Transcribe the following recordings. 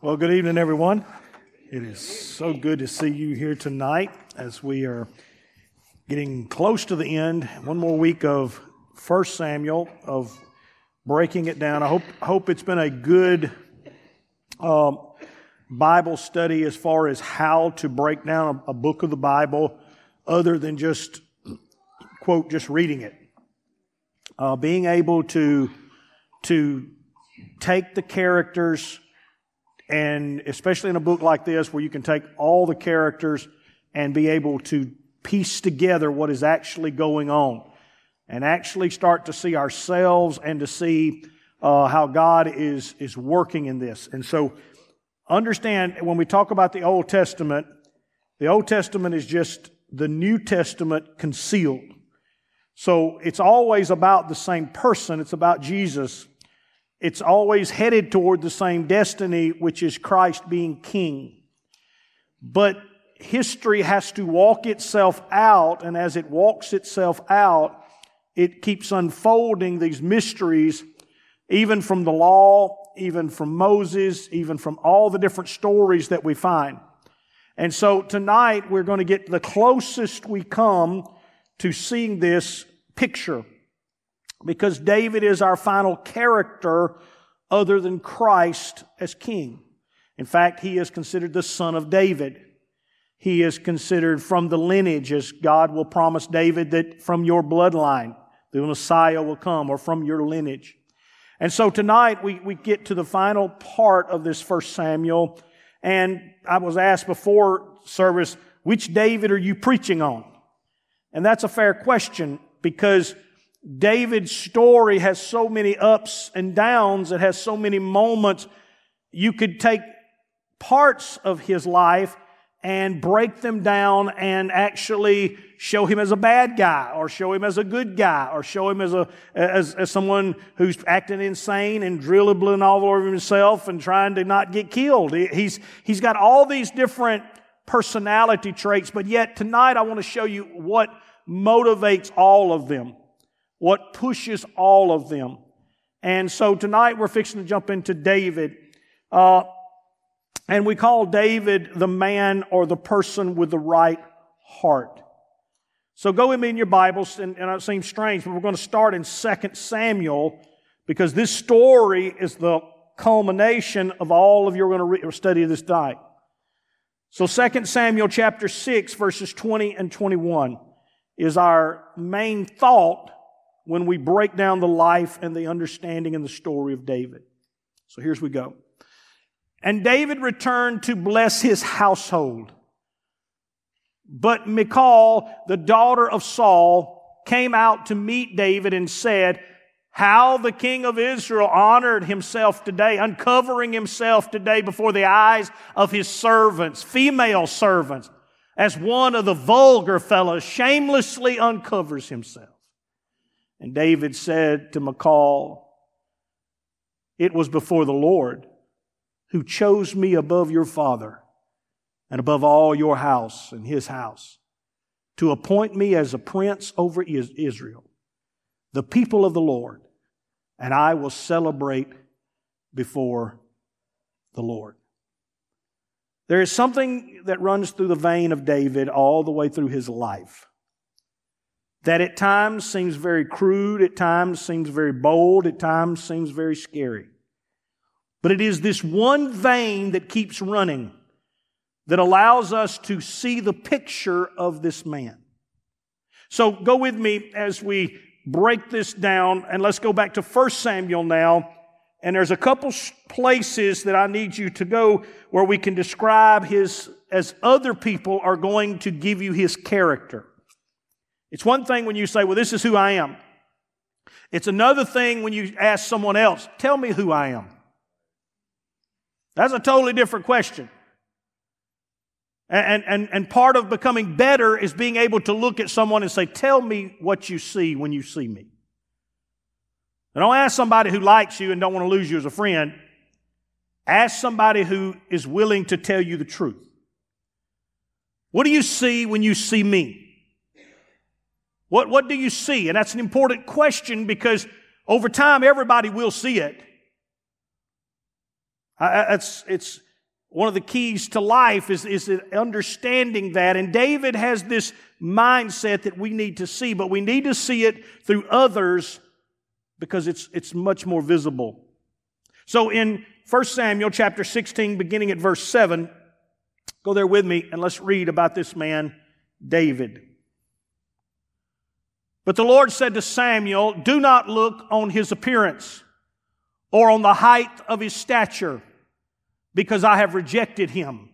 Well, good evening, everyone. It is so good to see you here tonight as we are getting close to the end. One more week of First Samuel, of breaking it down. I hope, hope it's been a good um, Bible study as far as how to break down a, a book of the Bible other than just, quote, just reading it. Uh, being able to, to take the characters and especially in a book like this where you can take all the characters and be able to piece together what is actually going on and actually start to see ourselves and to see uh, how God is, is working in this. And so understand when we talk about the Old Testament, the Old Testament is just the New Testament concealed. So it's always about the same person. It's about Jesus it's always headed toward the same destiny, which is Christ being king. But history has to walk itself out, and as it walks itself out, it keeps unfolding these mysteries, even from the law, even from Moses, even from all the different stories that we find. And so tonight we're going to get the closest we come to seeing this picture because David is our final character other than Christ as king. In fact, he is considered the son of David. He is considered from the lineage, as God will promise David that from your bloodline, the Messiah will come, or from your lineage. And so tonight we, we get to the final part of this first Samuel. And I was asked before service, which David are you preaching on? And that's a fair question because David's story has so many ups and downs. It has so many moments. You could take parts of his life and break them down and actually show him as a bad guy or show him as a good guy or show him as a as, as someone who's acting insane and dribbling all over himself and trying to not get killed he's he's got all these different personality traits but yet tonight i want to show you what motivates all of them what pushes all of them. And so tonight we're fixing to jump into David. Uh, and we call David the man or the person with the right heart. So go with me in your Bibles, and, and it seems strange, but we're going to start in 2 Samuel because this story is the culmination of all of your going to re- study this night. So 2 Samuel chapter 6 verses 20 and 21 is our main thought when we break down the life and the understanding and the story of David. So here's we go. And David returned to bless his household. But Michal, the daughter of Saul, came out to meet David and said, How the king of Israel honored himself today, uncovering himself today before the eyes of his servants, female servants, as one of the vulgar fellows shamelessly uncovers himself. And David said to Michal, It was before the Lord who chose me above your father and above all your house and his house to appoint me as a prince over Israel, the people of the Lord, and I will celebrate before the Lord. There is something that runs through the vein of David all the way through his life that at times seems very crude, at times seems very bold, at times seems very scary. But it is this one vein that keeps running that allows us to see the picture of this man. So go with me as we break this down and let's go back to 1 Samuel now. And there's a couple places that I need you to go where we can describe his as other people are going to give you his character. It's one thing when you say, Well, this is who I am. It's another thing when you ask someone else, Tell me who I am. That's a totally different question. And, and, and part of becoming better is being able to look at someone and say, Tell me what you see when you see me. And don't ask somebody who likes you and don't want to lose you as a friend. Ask somebody who is willing to tell you the truth. What do you see when you see me? What, what do you see? And that's an important question because over time everybody will see it. I, it's, it's, one of the keys to life is, is understanding that. And David has this mindset that we need to see, but we need to see it through others because it's, it's much more visible. So in 1 Samuel chapter 16, beginning at verse 7, go there with me and let's read about this man, David. But the Lord said to Samuel, Do not look on his appearance or on the height of his stature because I have rejected him.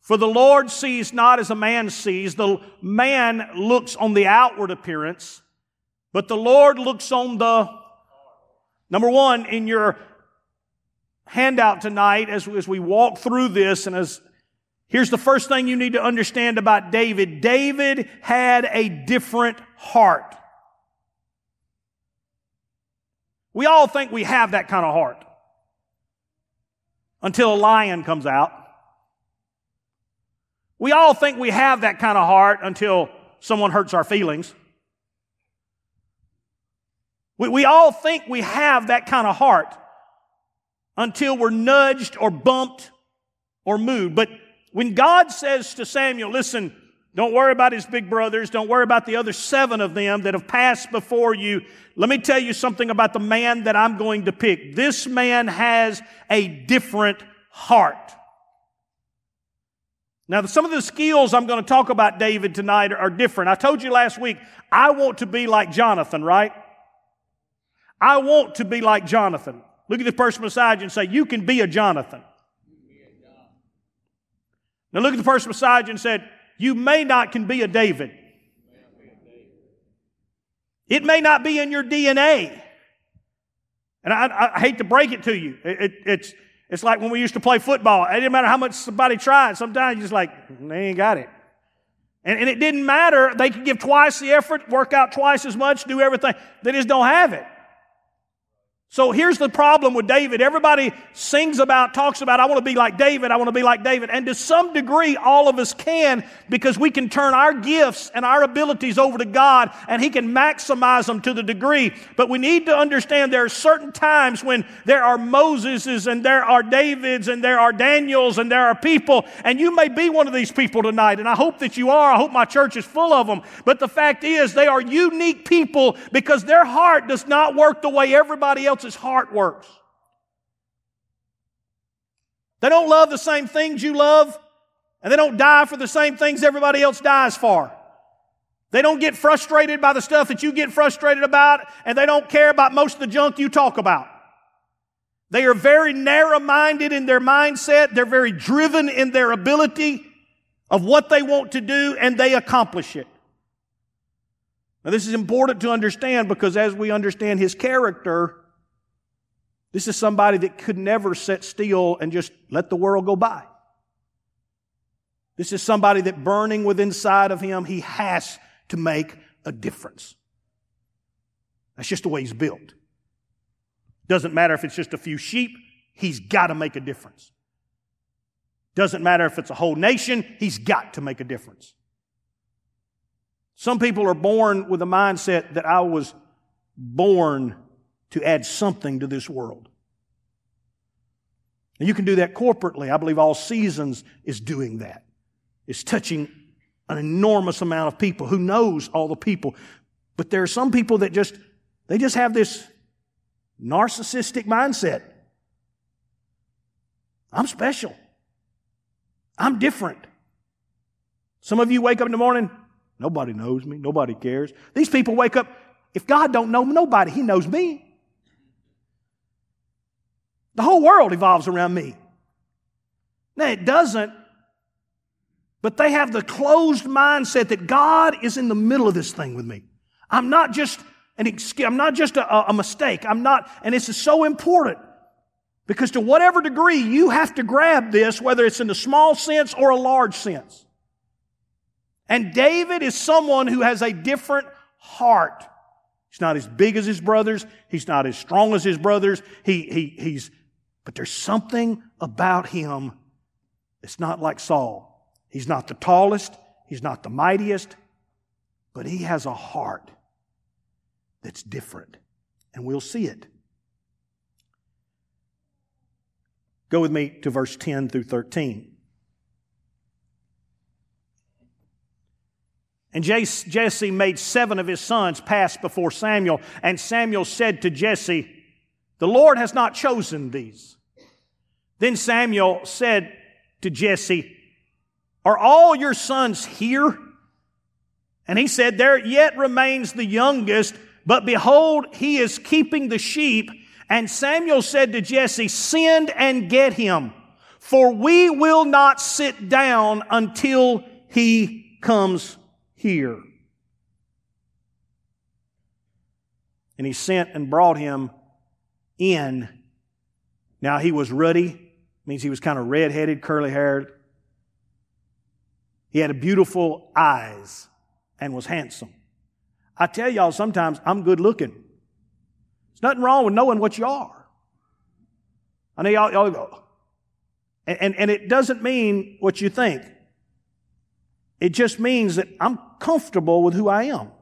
For the Lord sees not as a man sees. The man looks on the outward appearance, but the Lord looks on the, number one, in your handout tonight as, as we walk through this and as, here's the first thing you need to understand about David. David had a different heart. We all think we have that kind of heart until a lion comes out. We all think we have that kind of heart until someone hurts our feelings. We, we all think we have that kind of heart until we're nudged or bumped or moved. But when God says to Samuel, listen, don't worry about his big brothers. Don't worry about the other seven of them that have passed before you. Let me tell you something about the man that I'm going to pick. This man has a different heart. Now, some of the skills I'm going to talk about David tonight are different. I told you last week, I want to be like Jonathan, right? I want to be like Jonathan. Look at the person beside you and say, You can be a Jonathan. Now look at the person beside you and said, You may not can be a David. It may not be in your DNA. And I, I hate to break it to you. It, it, it's, it's like when we used to play football. It didn't matter how much somebody tried. Sometimes you're just like, they ain't got it. And, and it didn't matter. They could give twice the effort, work out twice as much, do everything. They just don't have it. So here's the problem with David. Everybody sings about, talks about, I want to be like David, I want to be like David. And to some degree, all of us can because we can turn our gifts and our abilities over to God and He can maximize them to the degree. But we need to understand there are certain times when there are Moseses and there are Davids and there are Daniels and there are people. And you may be one of these people tonight. And I hope that you are. I hope my church is full of them. But the fact is, they are unique people because their heart does not work the way everybody else else's heart works. They don't love the same things you love, and they don't die for the same things everybody else dies for. They don't get frustrated by the stuff that you get frustrated about, and they don't care about most of the junk you talk about. They are very narrow minded in their mindset. They're very driven in their ability of what they want to do, and they accomplish it. Now, this is important to understand because as we understand his character, this is somebody that could never sit still and just let the world go by. This is somebody that burning within inside of him, he has to make a difference. That's just the way he's built. Doesn't matter if it's just a few sheep, he's got to make a difference. Doesn't matter if it's a whole nation, he's got to make a difference. Some people are born with a mindset that I was born to add something to this world. And you can do that corporately. I believe All Seasons is doing that. It's touching an enormous amount of people. Who knows all the people? But there are some people that just, they just have this narcissistic mindset. I'm special. I'm different. Some of you wake up in the morning, nobody knows me, nobody cares. These people wake up, if God don't know nobody, He knows me. The whole world evolves around me. Now, it doesn't, but they have the closed mindset that God is in the middle of this thing with me. I'm not just an excuse, I'm not just a, a mistake. I'm not, and this is so important because to whatever degree you have to grab this, whether it's in a small sense or a large sense. And David is someone who has a different heart. He's not as big as his brothers. He's not as strong as his brothers. He, he, he's but there's something about him that's not like Saul. He's not the tallest, he's not the mightiest, but he has a heart that's different. And we'll see it. Go with me to verse 10 through 13. And Jesse made seven of his sons pass before Samuel, and Samuel said to Jesse, The Lord has not chosen these. Then Samuel said to Jesse, Are all your sons here? And he said, There yet remains the youngest, but behold, he is keeping the sheep. And Samuel said to Jesse, Send and get him, for we will not sit down until he comes here. And he sent and brought him in. Now he was ruddy, means he was kind of red headed, curly haired. He had beautiful eyes and was handsome. I tell y'all, sometimes I'm good looking. There's nothing wrong with knowing what you are. I know y'all, y'all go, and, and, and it doesn't mean what you think. It just means that I'm comfortable with who I am.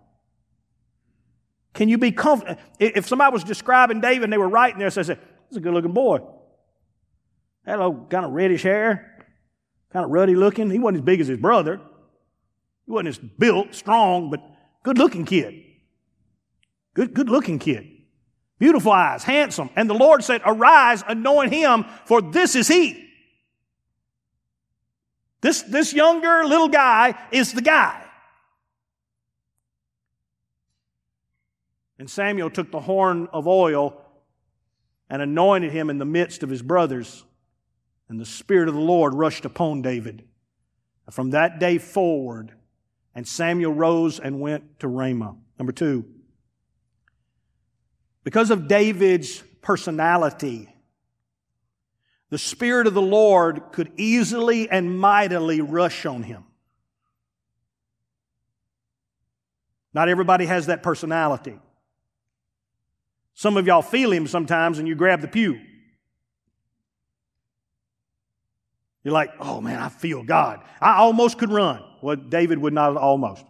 Can you be comfortable? If somebody was describing David and they were writing this, I said, "He's a good looking boy. Had a kind of reddish hair, kind of ruddy looking. He wasn't as big as his brother. He wasn't as built, strong, but good looking kid. Good, good looking kid. Beautiful eyes, handsome. And the Lord said, Arise, anoint him, for this is he. This, this younger little guy is the guy. And Samuel took the horn of oil and anointed him in the midst of his brothers. And the Spirit of the Lord rushed upon David. From that day forward, and Samuel rose and went to Ramah. Number two, because of David's personality, the Spirit of the Lord could easily and mightily rush on him. Not everybody has that personality. Some of y'all feel him sometimes and you grab the pew. You're like, oh man, I feel God. I almost could run. Well, David would not almost.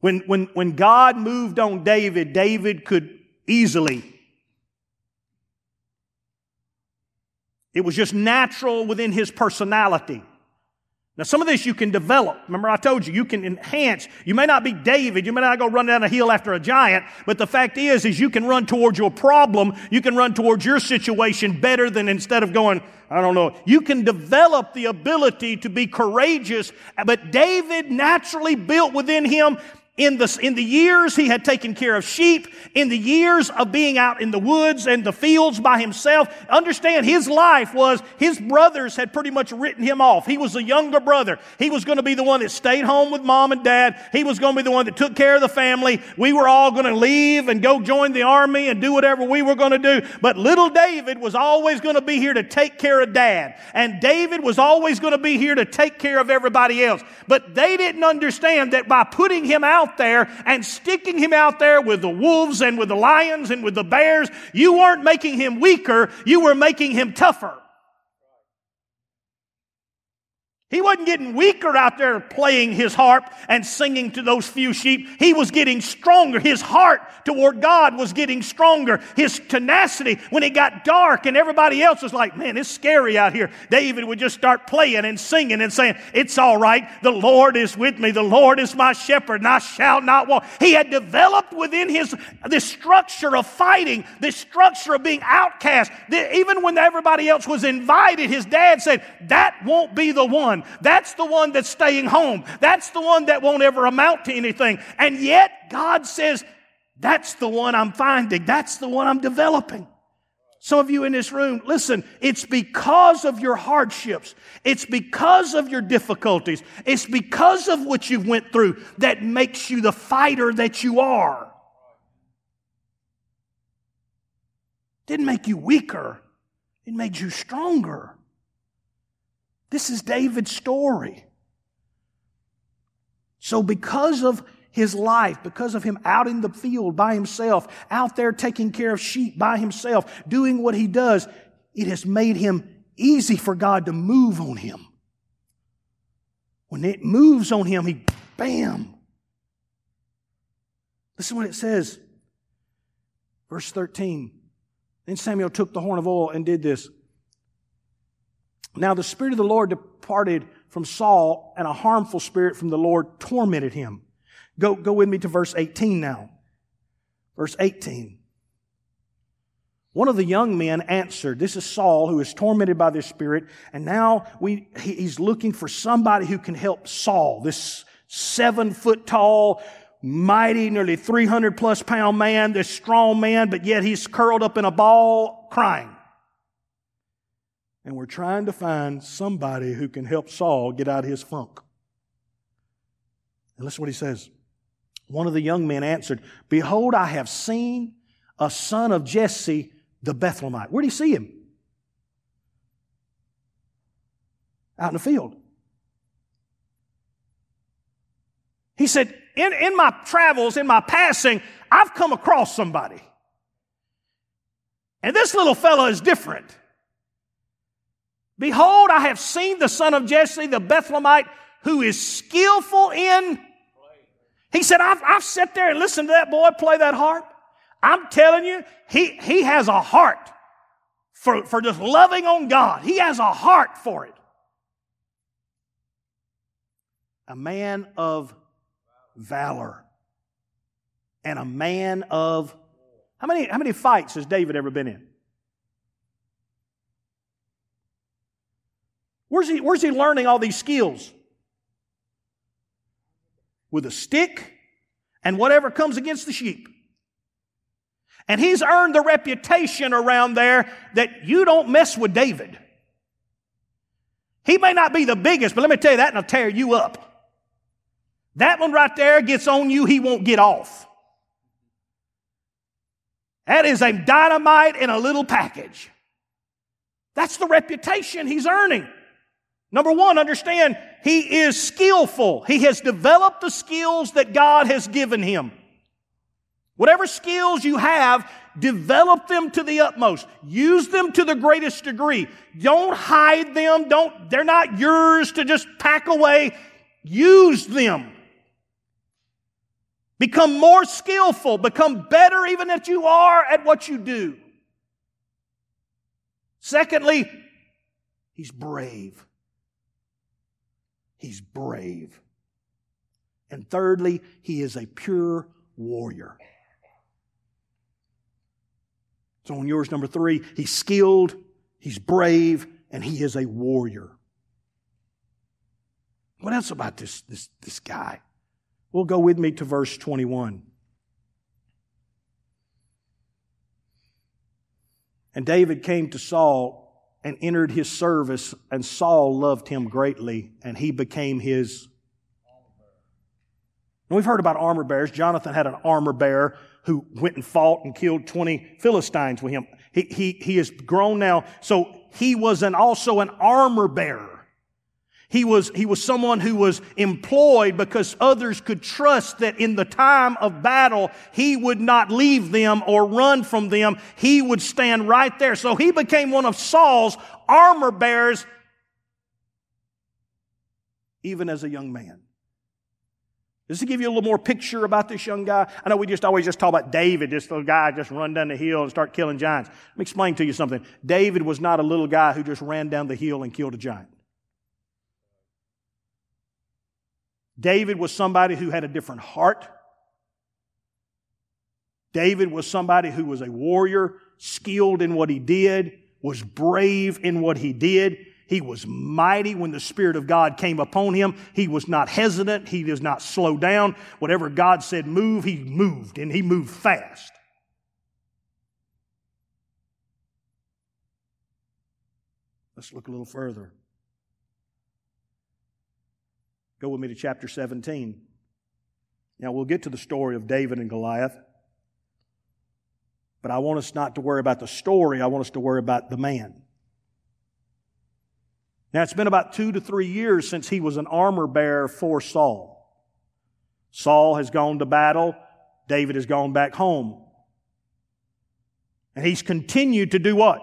When, when, when God moved on David, David could easily It was just natural within his personality. Now, some of this you can develop. Remember, I told you, you can enhance. You may not be David. You may not go run down a hill after a giant. But the fact is, is you can run towards your problem. You can run towards your situation better than instead of going, I don't know. You can develop the ability to be courageous. But David naturally built within him in the, in the years he had taken care of sheep, in the years of being out in the woods and the fields by himself, understand his life was his brothers had pretty much written him off. He was the younger brother. He was going to be the one that stayed home with mom and dad. He was going to be the one that took care of the family. We were all going to leave and go join the army and do whatever we were going to do. But little David was always going to be here to take care of dad. And David was always going to be here to take care of everybody else. But they didn't understand that by putting him out out there and sticking him out there with the wolves and with the lions and with the bears, you weren't making him weaker, you were making him tougher. He wasn't getting weaker out there playing his harp and singing to those few sheep. He was getting stronger. His heart toward God was getting stronger. His tenacity, when it got dark and everybody else was like, man, it's scary out here, David would just start playing and singing and saying, it's all right. The Lord is with me. The Lord is my shepherd and I shall not walk. He had developed within his this structure of fighting, this structure of being outcast. Even when everybody else was invited, his dad said, that won't be the one one. That's the one that's staying home. That's the one that won't ever amount to anything. And yet, God says, that's the one I'm finding. That's the one I'm developing. Some of you in this room, listen, it's because of your hardships. It's because of your difficulties. It's because of what you've went through that makes you the fighter that you are. Didn't make you weaker. It made you stronger. This is David's story. So, because of his life, because of him out in the field by himself, out there taking care of sheep by himself, doing what he does, it has made him easy for God to move on him. When it moves on him, he bam. Listen what it says. Verse 13. Then Samuel took the horn of oil and did this. Now the Spirit of the Lord departed from Saul, and a harmful spirit from the Lord tormented him. Go, go with me to verse 18 now. Verse 18. One of the young men answered, This is Saul who is tormented by this spirit, and now we, he's looking for somebody who can help Saul, this seven foot tall, mighty, nearly 300 plus pound man, this strong man, but yet he's curled up in a ball crying. And we're trying to find somebody who can help Saul get out of his funk. And listen to what he says. One of the young men answered, Behold, I have seen a son of Jesse the Bethlehemite. Where did he see him? Out in the field. He said, in, in my travels, in my passing, I've come across somebody. And this little fellow is different. Behold, I have seen the son of Jesse, the Bethlehemite, who is skillful in. He said, I've, I've sat there and listened to that boy play that harp. I'm telling you, he, he has a heart for, for just loving on God. He has a heart for it. A man of valor and a man of how many how many fights has David ever been in? Where's he, where's he learning all these skills? With a stick and whatever comes against the sheep. And he's earned the reputation around there that you don't mess with David. He may not be the biggest, but let me tell you that and I'll tear you up. That one right there gets on you, he won't get off. That is a dynamite in a little package. That's the reputation he's earning. Number one, understand he is skillful. He has developed the skills that God has given him. Whatever skills you have, develop them to the utmost. Use them to the greatest degree. Don't hide them. Don't, they're not yours to just pack away. Use them. Become more skillful. Become better even if you are at what you do. Secondly, he's brave. He's brave. And thirdly, he is a pure warrior. So on yours, number three, he's skilled, he's brave, and he is a warrior. What else about this, this, this guy? Well, go with me to verse 21. And David came to Saul and entered his service, and Saul loved him greatly, and he became his. And we've heard about armor bearers. Jonathan had an armor bearer who went and fought and killed 20 Philistines with him. He, he, he is grown now. So he was an, also an armor bearer. He was, he was someone who was employed because others could trust that in the time of battle, he would not leave them or run from them. He would stand right there. So he became one of Saul's armor bearers even as a young man. Does it give you a little more picture about this young guy? I know we just always just talk about David, this little guy just run down the hill and start killing giants. Let me explain to you something. David was not a little guy who just ran down the hill and killed a giant. David was somebody who had a different heart. David was somebody who was a warrior, skilled in what he did, was brave in what he did. He was mighty when the Spirit of God came upon him. He was not hesitant. He does not slow down. Whatever God said move, he moved, and he moved fast. Let's look a little further. Go with me to chapter 17. Now, we'll get to the story of David and Goliath. But I want us not to worry about the story, I want us to worry about the man. Now, it's been about two to three years since he was an armor bearer for Saul. Saul has gone to battle, David has gone back home. And he's continued to do what?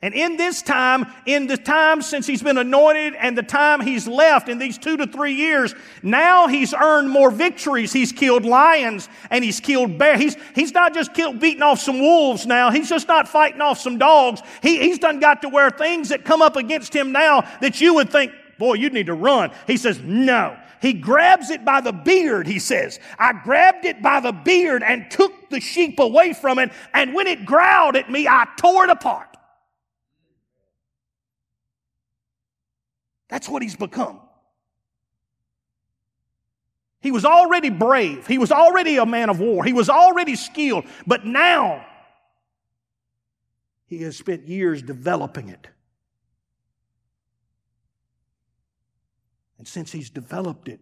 And in this time, in the time since he's been anointed and the time he's left in these two to three years, now he's earned more victories. He's killed lions and he's killed bears. He's, he's not just killed, beating off some wolves now. He's just not fighting off some dogs. He, he's done got to where things that come up against him now that you would think, boy, you'd need to run. He says, no. He grabs it by the beard, he says. I grabbed it by the beard and took the sheep away from it. And when it growled at me, I tore it apart. That's what he's become. He was already brave. He was already a man of war. He was already skilled. But now, he has spent years developing it. And since he's developed it,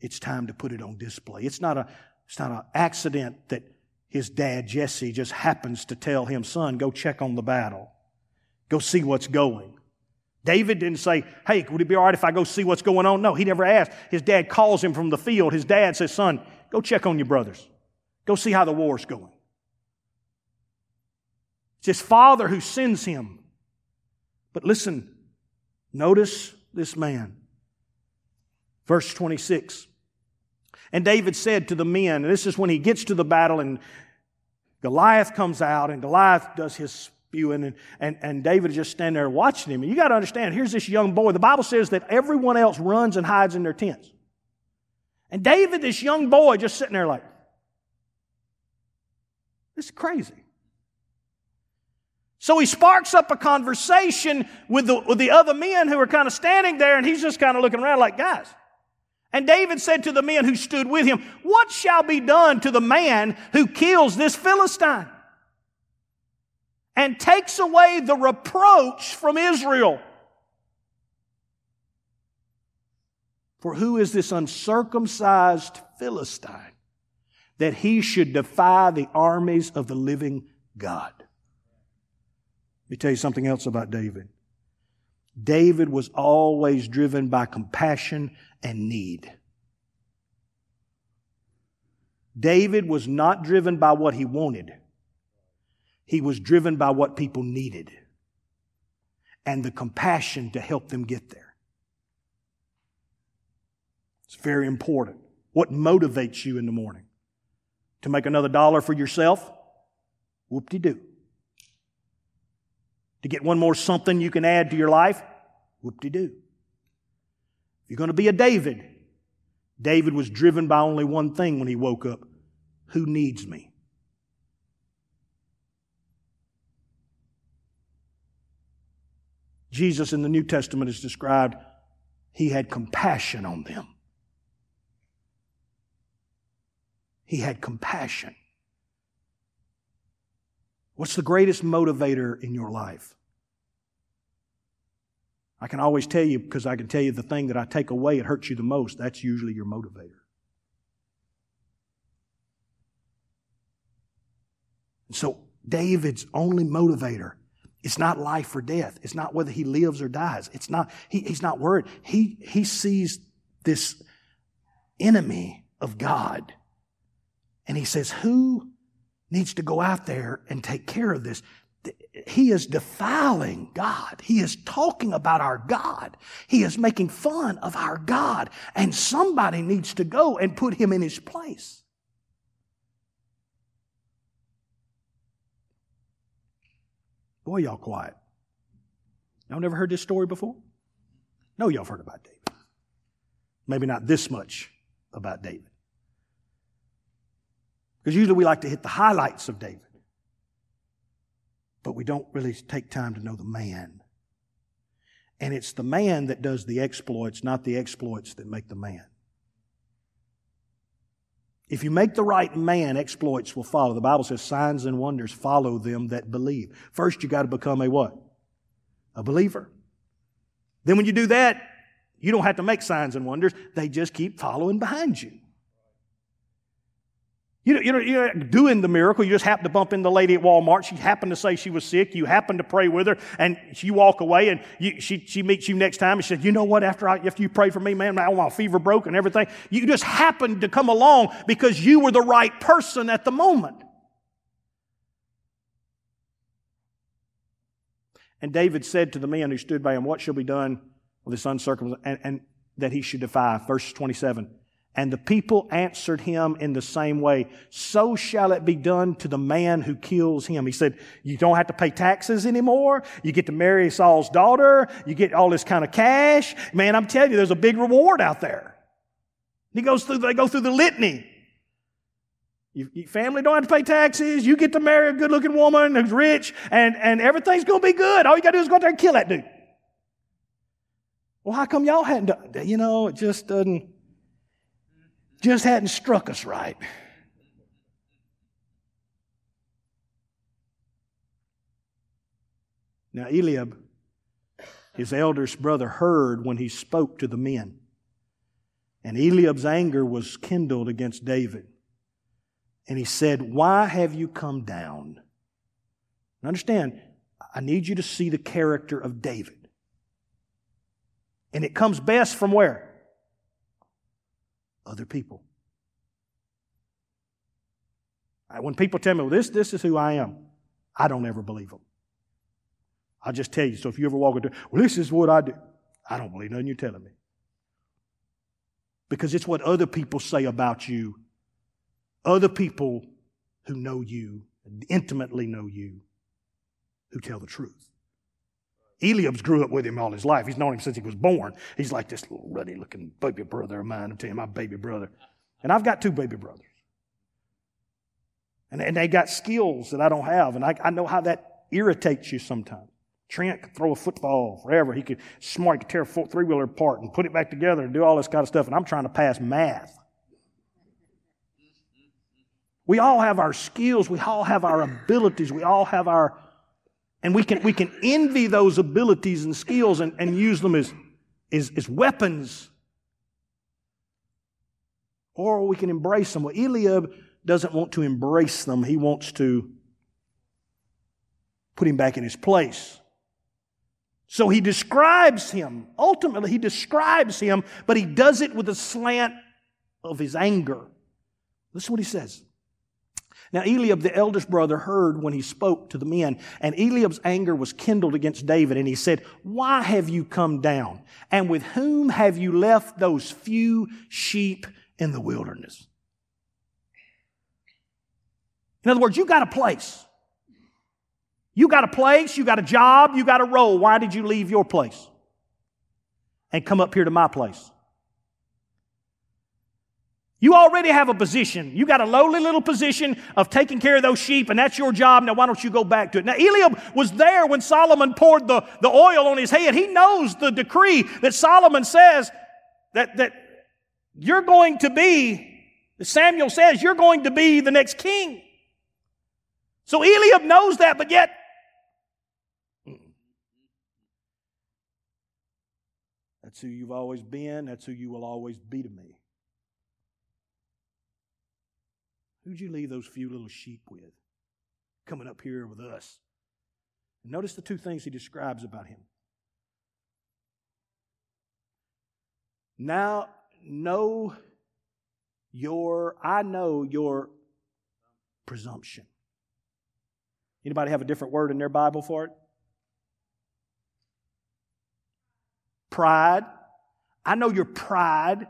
it's time to put it on display. It's not a, it's not an accident that his dad, Jesse, just happens to tell him, son, go check on the battle. Go see what's going. David didn't say, Hey, would it be all right if I go see what's going on? No, he never asked. His dad calls him from the field. His dad says, Son, go check on your brothers. Go see how the war's going. It's his father who sends him. But listen, notice this man. Verse 26. And David said to the men, this is when he gets to the battle, and Goliath comes out, and Goliath does his spewing, and, and, and David is just standing there watching him. And you got to understand, here's this young boy. The Bible says that everyone else runs and hides in their tents. And David, this young boy, just sitting there like, this is crazy. So he sparks up a conversation with the, with the other men who are kind of standing there, and he's just kind of looking around like, guys. And David said to the men who stood with him, What shall be done to the man who kills this Philistine? And takes away the reproach from Israel. For who is this uncircumcised Philistine that he should defy the armies of the living God? Let me tell you something else about David. David was always driven by compassion and need. David was not driven by what he wanted. He was driven by what people needed and the compassion to help them get there. It's very important. What motivates you in the morning? To make another dollar for yourself? Whoop de doo. To get one more something you can add to your life? Whoop de doo. If you're going to be a David, David was driven by only one thing when he woke up who needs me? Jesus in the New Testament is described, he had compassion on them. He had compassion. What's the greatest motivator in your life? I can always tell you because I can tell you the thing that I take away, it hurts you the most. That's usually your motivator. And so, David's only motivator it's not life or death. It's not whether he lives or dies. It's not, he, he's not worried. He, he sees this enemy of God. And he says, who needs to go out there and take care of this? He is defiling God. He is talking about our God. He is making fun of our God. And somebody needs to go and put him in his place. Boy, y'all quiet. Y'all never heard this story before? No, y'all heard about David. Maybe not this much about David. Because usually we like to hit the highlights of David, but we don't really take time to know the man. And it's the man that does the exploits, not the exploits that make the man. If you make the right man, exploits will follow. The Bible says signs and wonders follow them that believe. First, you got to become a what? A believer. Then when you do that, you don't have to make signs and wonders. They just keep following behind you. You know, you know, you're doing the miracle. You just happen to bump into the lady at Walmart. She happened to say she was sick. You happen to pray with her, and you walk away, and you, she, she meets you next time, and she said, "You know what? After I, after you pray for me, man, my fever broke and everything. You just happened to come along because you were the right person at the moment." And David said to the men who stood by him, What shall be done with this uncircumcised? And, and that he should defy. Verse 27. And the people answered him in the same way. So shall it be done to the man who kills him. He said, you don't have to pay taxes anymore. You get to marry Saul's daughter. You get all this kind of cash. Man, I'm telling you, there's a big reward out there. He goes through, they go through the litany. Your family don't have to pay taxes. You get to marry a good looking woman who's rich and, and everything's going to be good. All you got to do is go out there and kill that dude. Well, how come y'all hadn't done, you know, it just doesn't, just hadn't struck us right. Now, Eliab, his eldest brother, heard when he spoke to the men. And Eliab's anger was kindled against David. And he said, Why have you come down? understand, I need you to see the character of David. And it comes best from where? Other people. When people tell me, well, this, this is who I am, I don't ever believe them. I'll just tell you. So if you ever walk into, well, this is what I do. I don't believe nothing you're telling me. Because it's what other people say about you. Other people who know you, intimately know you, who tell the truth. Eliab's grew up with him all his life. He's known him since he was born. He's like this little ruddy looking baby brother of mine. I'm telling you, my baby brother. And I've got two baby brothers. And, and they got skills that I don't have. And I, I know how that irritates you sometimes. Trent could throw a football forever. He could smart, he could tear a three wheeler apart and put it back together and do all this kind of stuff. And I'm trying to pass math. We all have our skills. We all have our abilities. We all have our and we can, we can envy those abilities and skills and, and use them as, as, as weapons. Or we can embrace them. Well, Eliab doesn't want to embrace them, he wants to put him back in his place. So he describes him. Ultimately, he describes him, but he does it with a slant of his anger. Listen to what he says. Now Eliab, the eldest brother, heard when he spoke to the men, and Eliab's anger was kindled against David, and he said, Why have you come down? And with whom have you left those few sheep in the wilderness? In other words, you got a place. You got a place, you got a job, you got a role. Why did you leave your place and come up here to my place? You already have a position. You got a lowly little position of taking care of those sheep, and that's your job. Now, why don't you go back to it? Now, Eliab was there when Solomon poured the, the oil on his head. He knows the decree that Solomon says that, that you're going to be, Samuel says, you're going to be the next king. So Eliab knows that, but yet, that's who you've always been. That's who you will always be to me. Who'd you leave those few little sheep with coming up here with us? notice the two things he describes about him. Now, know your, I know your presumption. Anybody have a different word in their Bible for it? Pride. I know your pride,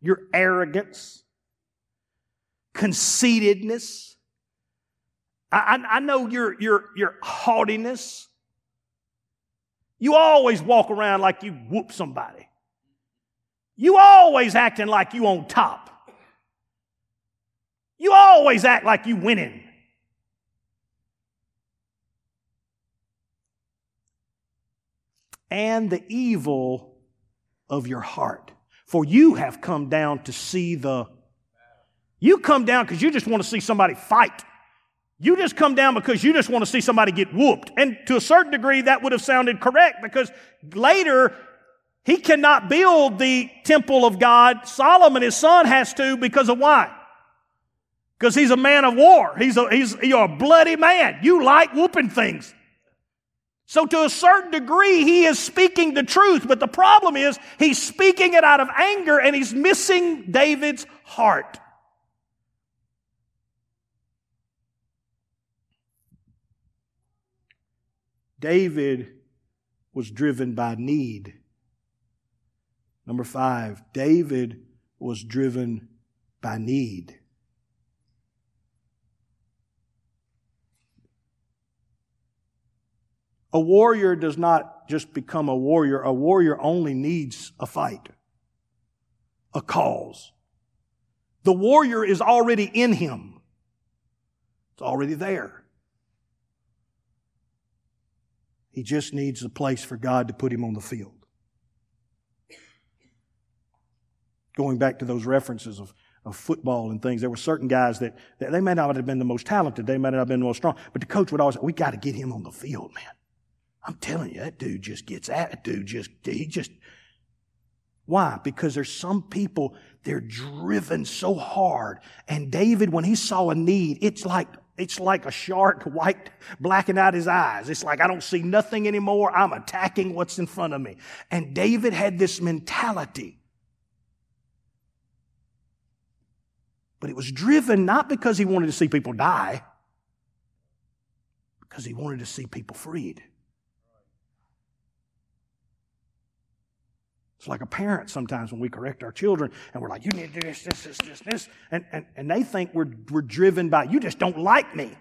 your arrogance, conceitedness. I, I, I know your, your, your haughtiness. You always walk around like you whoop somebody. You always acting like you on top. You always act like you winning. And the evil of your heart. For you have come down to see the you come down because you just want to see somebody fight. You just come down because you just want to see somebody get whooped. And to a certain degree, that would have sounded correct because later he cannot build the temple of God. Solomon, his son, has to because of why? Because he's a man of war. He's a, he's, you're a bloody man. You like whooping things. So to a certain degree, he is speaking the truth, but the problem is he's speaking it out of anger and he's missing David's heart. David was driven by need. Number five, David was driven by need. A warrior does not just become a warrior. A warrior only needs a fight, a cause. The warrior is already in him. It's already there. He just needs a place for God to put him on the field. Going back to those references of, of football and things, there were certain guys that, that they may not have been the most talented, they may not have been the most strong, but the coach would always say, We got to get him on the field, man. I'm telling you, that dude just gets at it. Dude just, he just, why? Because there's some people, they're driven so hard. And David, when he saw a need, it's like, it's like a shark white, blacking out his eyes. It's like, I don't see nothing anymore. I'm attacking what's in front of me. And David had this mentality. But it was driven not because he wanted to see people die, because he wanted to see people freed. It's like a parent sometimes when we correct our children and we're like, you need to do this, this, this, this, this. And, and, and they think we're, we're driven by, you just don't like me.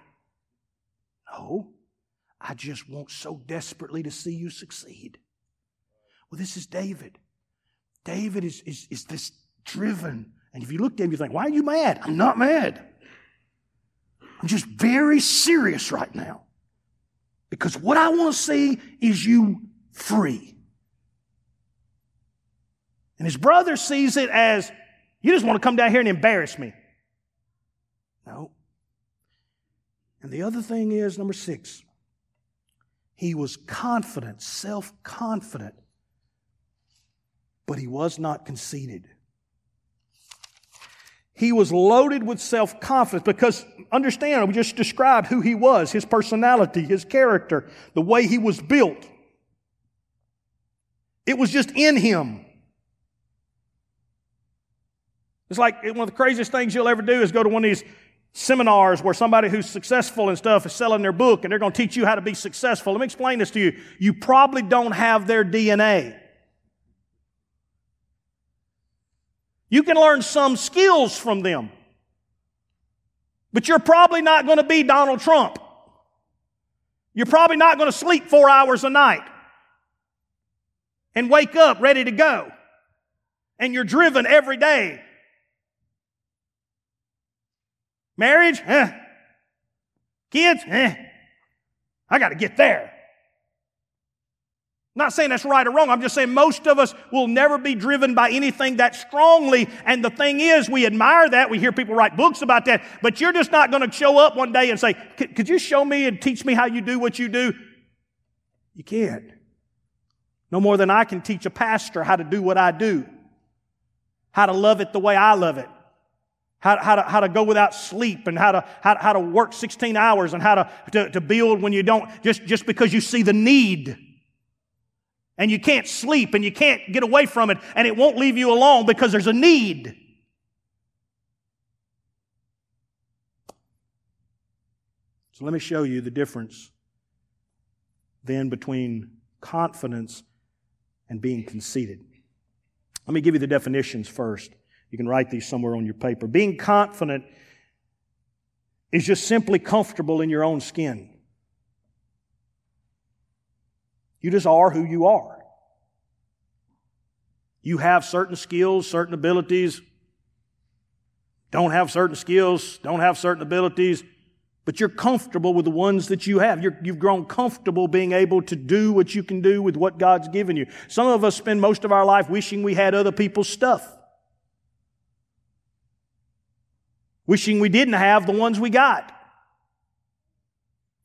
No, I just want so desperately to see you succeed. Well, this is David. David is, is, is this driven. And if you look at him, you think, why are you mad? I'm not mad. I'm just very serious right now. Because what I want to see is you free. And his brother sees it as, you just want to come down here and embarrass me. No. And the other thing is, number six, he was confident, self confident, but he was not conceited. He was loaded with self confidence because, understand, we just described who he was, his personality, his character, the way he was built. It was just in him. It's like one of the craziest things you'll ever do is go to one of these seminars where somebody who's successful and stuff is selling their book and they're going to teach you how to be successful. Let me explain this to you. You probably don't have their DNA. You can learn some skills from them. But you're probably not going to be Donald Trump. You're probably not going to sleep four hours a night and wake up ready to go. And you're driven every day Marriage? Eh. Kids? Eh. I got to get there. I'm not saying that's right or wrong. I'm just saying most of us will never be driven by anything that strongly. And the thing is, we admire that. We hear people write books about that. But you're just not going to show up one day and say, Could you show me and teach me how you do what you do? You can't. No more than I can teach a pastor how to do what I do, how to love it the way I love it how, how, to, how to go without sleep and how to, how, how to work 16 hours and how to, to, to build when you don't, just, just because you see the need. And you can't sleep and you can't get away from it and it won't leave you alone because there's a need. So let me show you the difference then between confidence and being conceited. Let me give you the definitions first. You can write these somewhere on your paper. Being confident is just simply comfortable in your own skin. You just are who you are. You have certain skills, certain abilities, don't have certain skills, don't have certain abilities, but you're comfortable with the ones that you have. you have grown comfortable being able to do what you can do with what God's given you. Some of us spend most of our life wishing we had other people's stuff. Wishing we didn't have the ones we got.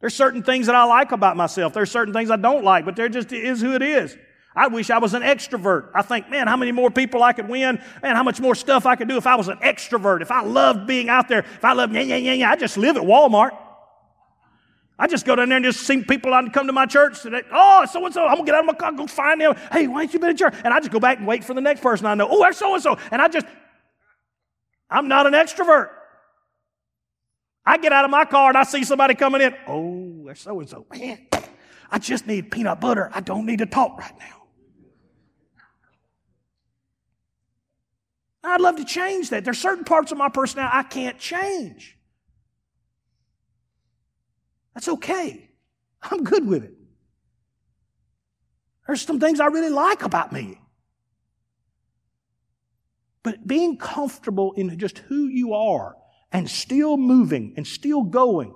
There's certain things that I like about myself. There's certain things I don't like, but there just is who it is. I wish I was an extrovert. I think, man, how many more people I could win, man, how much more stuff I could do if I was an extrovert, if I loved being out there, if I loved, yeah, yeah, yeah, yeah. I just live at Walmart. I just go down there and just see people to come to my church. They, oh, so and so. I'm gonna get out of my car, go find them. Hey, why ain't you been in church? And I just go back and wait for the next person I know. Oh, that's so and so. And I just, I'm not an extrovert. I get out of my car and I see somebody coming in. Oh, that's so and so. Man, I just need peanut butter. I don't need to talk right now. I'd love to change that. There's certain parts of my personality I can't change. That's okay. I'm good with it. There's some things I really like about me. But being comfortable in just who you are and still moving and still going.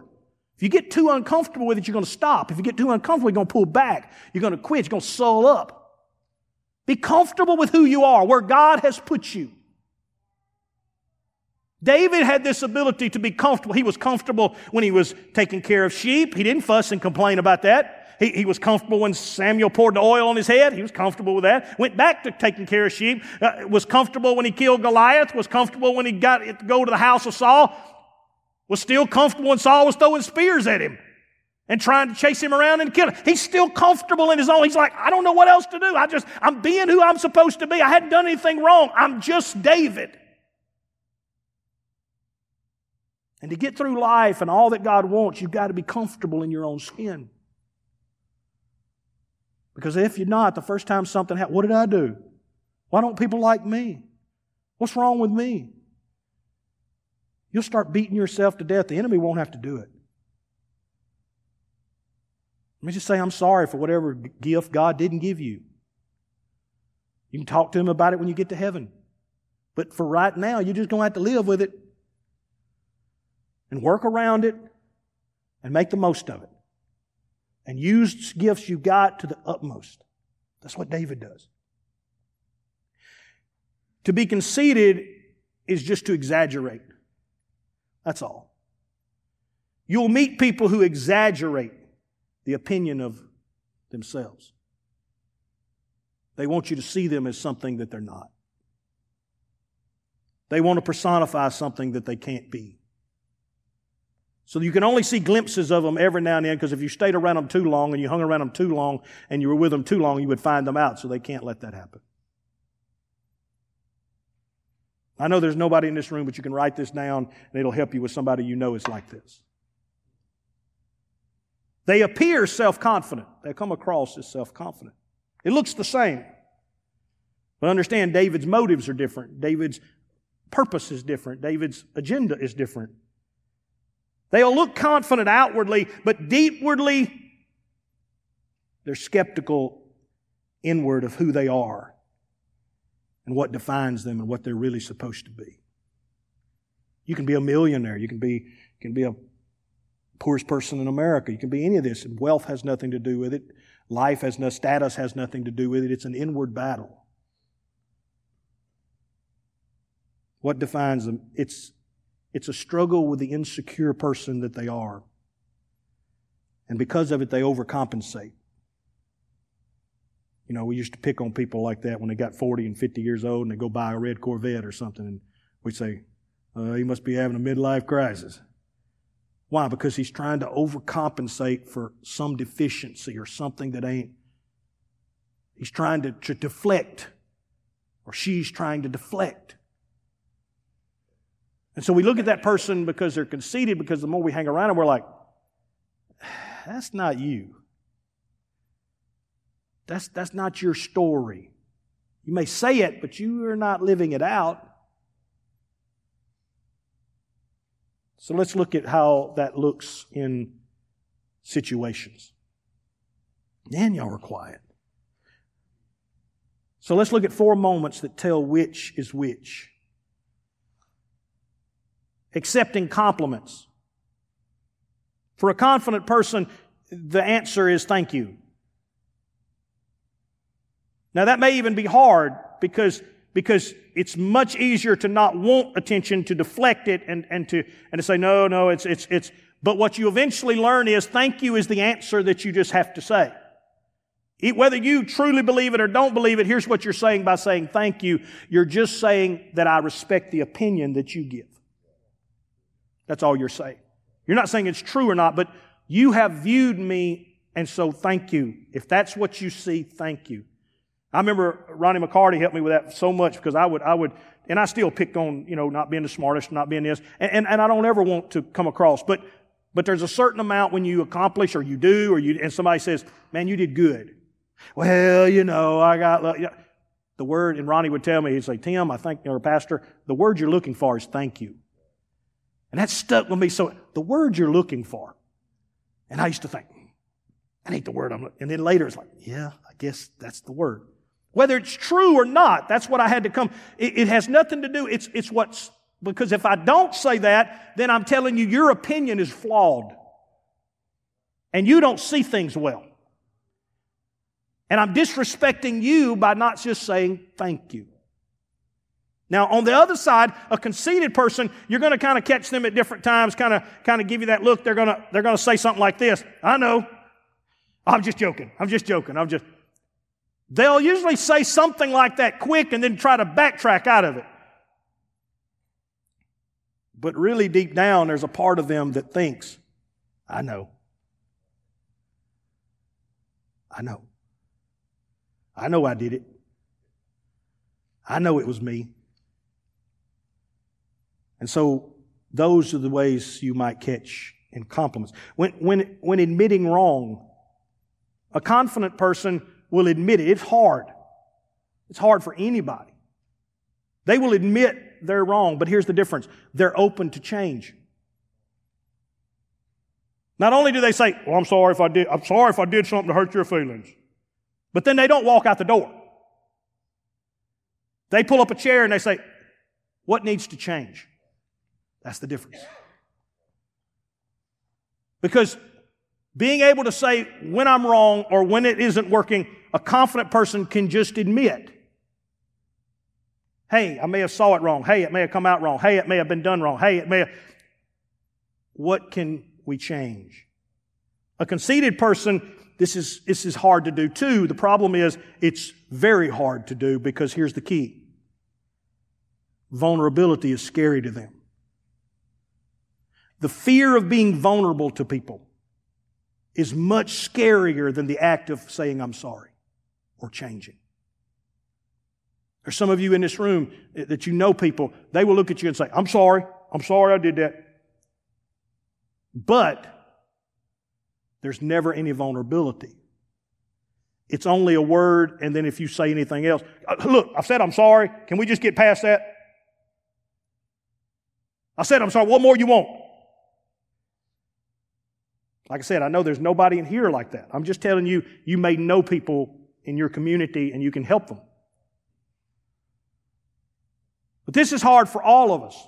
If you get too uncomfortable with it, you're going to stop. If you get too uncomfortable, you're going to pull back. You're going to quit. You're going to soul up. Be comfortable with who you are, where God has put you. David had this ability to be comfortable. He was comfortable when he was taking care of sheep. He didn't fuss and complain about that. He, he was comfortable when Samuel poured the oil on his head. He was comfortable with that. Went back to taking care of sheep. Uh, was comfortable when he killed Goliath. Was comfortable when he got to go to the house of Saul. Was still comfortable when Saul was throwing spears at him and trying to chase him around and kill him. He's still comfortable in his own. He's like, I don't know what else to do. I just, I'm being who I'm supposed to be. I hadn't done anything wrong. I'm just David. And to get through life and all that God wants, you've got to be comfortable in your own skin. Because if you're not, the first time something happens, what did I do? Why don't people like me? What's wrong with me? You'll start beating yourself to death. The enemy won't have to do it. Let me just say, I'm sorry for whatever gift God didn't give you. You can talk to him about it when you get to heaven. But for right now, you're just going to have to live with it and work around it and make the most of it and use gifts you got to the utmost. That's what David does. To be conceited is just to exaggerate. That's all. You'll meet people who exaggerate the opinion of themselves. They want you to see them as something that they're not. They want to personify something that they can't be. So you can only see glimpses of them every now and then because if you stayed around them too long and you hung around them too long and you were with them too long, you would find them out. So they can't let that happen. I know there's nobody in this room, but you can write this down and it'll help you with somebody you know is like this. They appear self confident, they come across as self confident. It looks the same. But understand, David's motives are different. David's purpose is different. David's agenda is different. They'll look confident outwardly, but deepwardly, they're skeptical inward of who they are and what defines them and what they're really supposed to be. You can be a millionaire. You can be, you can be a poorest person in America. You can be any of this, and wealth has nothing to do with it. Life has no status has nothing to do with it. It's an inward battle. What defines them? It's it's a struggle with the insecure person that they are. And because of it, they overcompensate. You know, we used to pick on people like that when they got 40 and 50 years old and they go buy a red Corvette or something. And we'd say, uh, he must be having a midlife crisis. Why? Because he's trying to overcompensate for some deficiency or something that ain't. He's trying to, to deflect, or she's trying to deflect. And so we look at that person because they're conceited, because the more we hang around them, we're like, that's not you. That's, that's not your story. You may say it, but you are not living it out. So let's look at how that looks in situations. And y'all are quiet. So let's look at four moments that tell which is which accepting compliments. For a confident person, the answer is thank you. Now that may even be hard because, because it's much easier to not want attention, to deflect it and, and to, and to say, no, no, it's, it's, it's, but what you eventually learn is thank you is the answer that you just have to say. Whether you truly believe it or don't believe it, here's what you're saying by saying thank you. You're just saying that I respect the opinion that you give. That's all you're saying. You're not saying it's true or not, but you have viewed me, and so thank you. If that's what you see, thank you. I remember Ronnie McCarty helped me with that so much because I would, I would, and I still pick on, you know, not being the smartest, not being this, and, and, and I don't ever want to come across, but But there's a certain amount when you accomplish or you do or you, and somebody says, man, you did good. Well, you know, I got, the word, and Ronnie would tell me, he'd say, Tim, I think, or Pastor, the word you're looking for is thank you. And that stuck with me. So the word you're looking for. And I used to think, I need the word I'm looking. And then later it's like, yeah, I guess that's the word. Whether it's true or not, that's what I had to come. It, it has nothing to do. It's, it's what's, because if I don't say that, then I'm telling you your opinion is flawed. And you don't see things well. And I'm disrespecting you by not just saying thank you. Now, on the other side, a conceited person, you're going to kind of catch them at different times, kind of, kind of give you that look. They're going to, they're going to say something like this. I know. I'm just joking. I'm just joking. I'm just. They'll usually say something like that quick and then try to backtrack out of it. But really deep down, there's a part of them that thinks, I know. I know. I know I did it. I know it was me. And so those are the ways you might catch in compliments. When, when, when admitting wrong, a confident person will admit it. It's hard. It's hard for anybody. They will admit they're wrong, but here's the difference. They're open to change. Not only do they say, well, I'm sorry if I did, I'm sorry if I did something to hurt your feelings. But then they don't walk out the door. They pull up a chair and they say, what needs to change? That's the difference. Because being able to say when I'm wrong or when it isn't working, a confident person can just admit, hey, I may have saw it wrong. Hey, it may have come out wrong. Hey, it may have been done wrong. Hey, it may have. What can we change? A conceited person, this is, this is hard to do too. The problem is it's very hard to do because here's the key. Vulnerability is scary to them. The fear of being vulnerable to people is much scarier than the act of saying, I'm sorry or changing. There's some of you in this room that you know people, they will look at you and say, I'm sorry, I'm sorry I did that. But there's never any vulnerability. It's only a word, and then if you say anything else, uh, look, I said I'm sorry. Can we just get past that? I said I'm sorry. What more you want? Like I said, I know there's nobody in here like that. I'm just telling you, you may know people in your community and you can help them. But this is hard for all of us.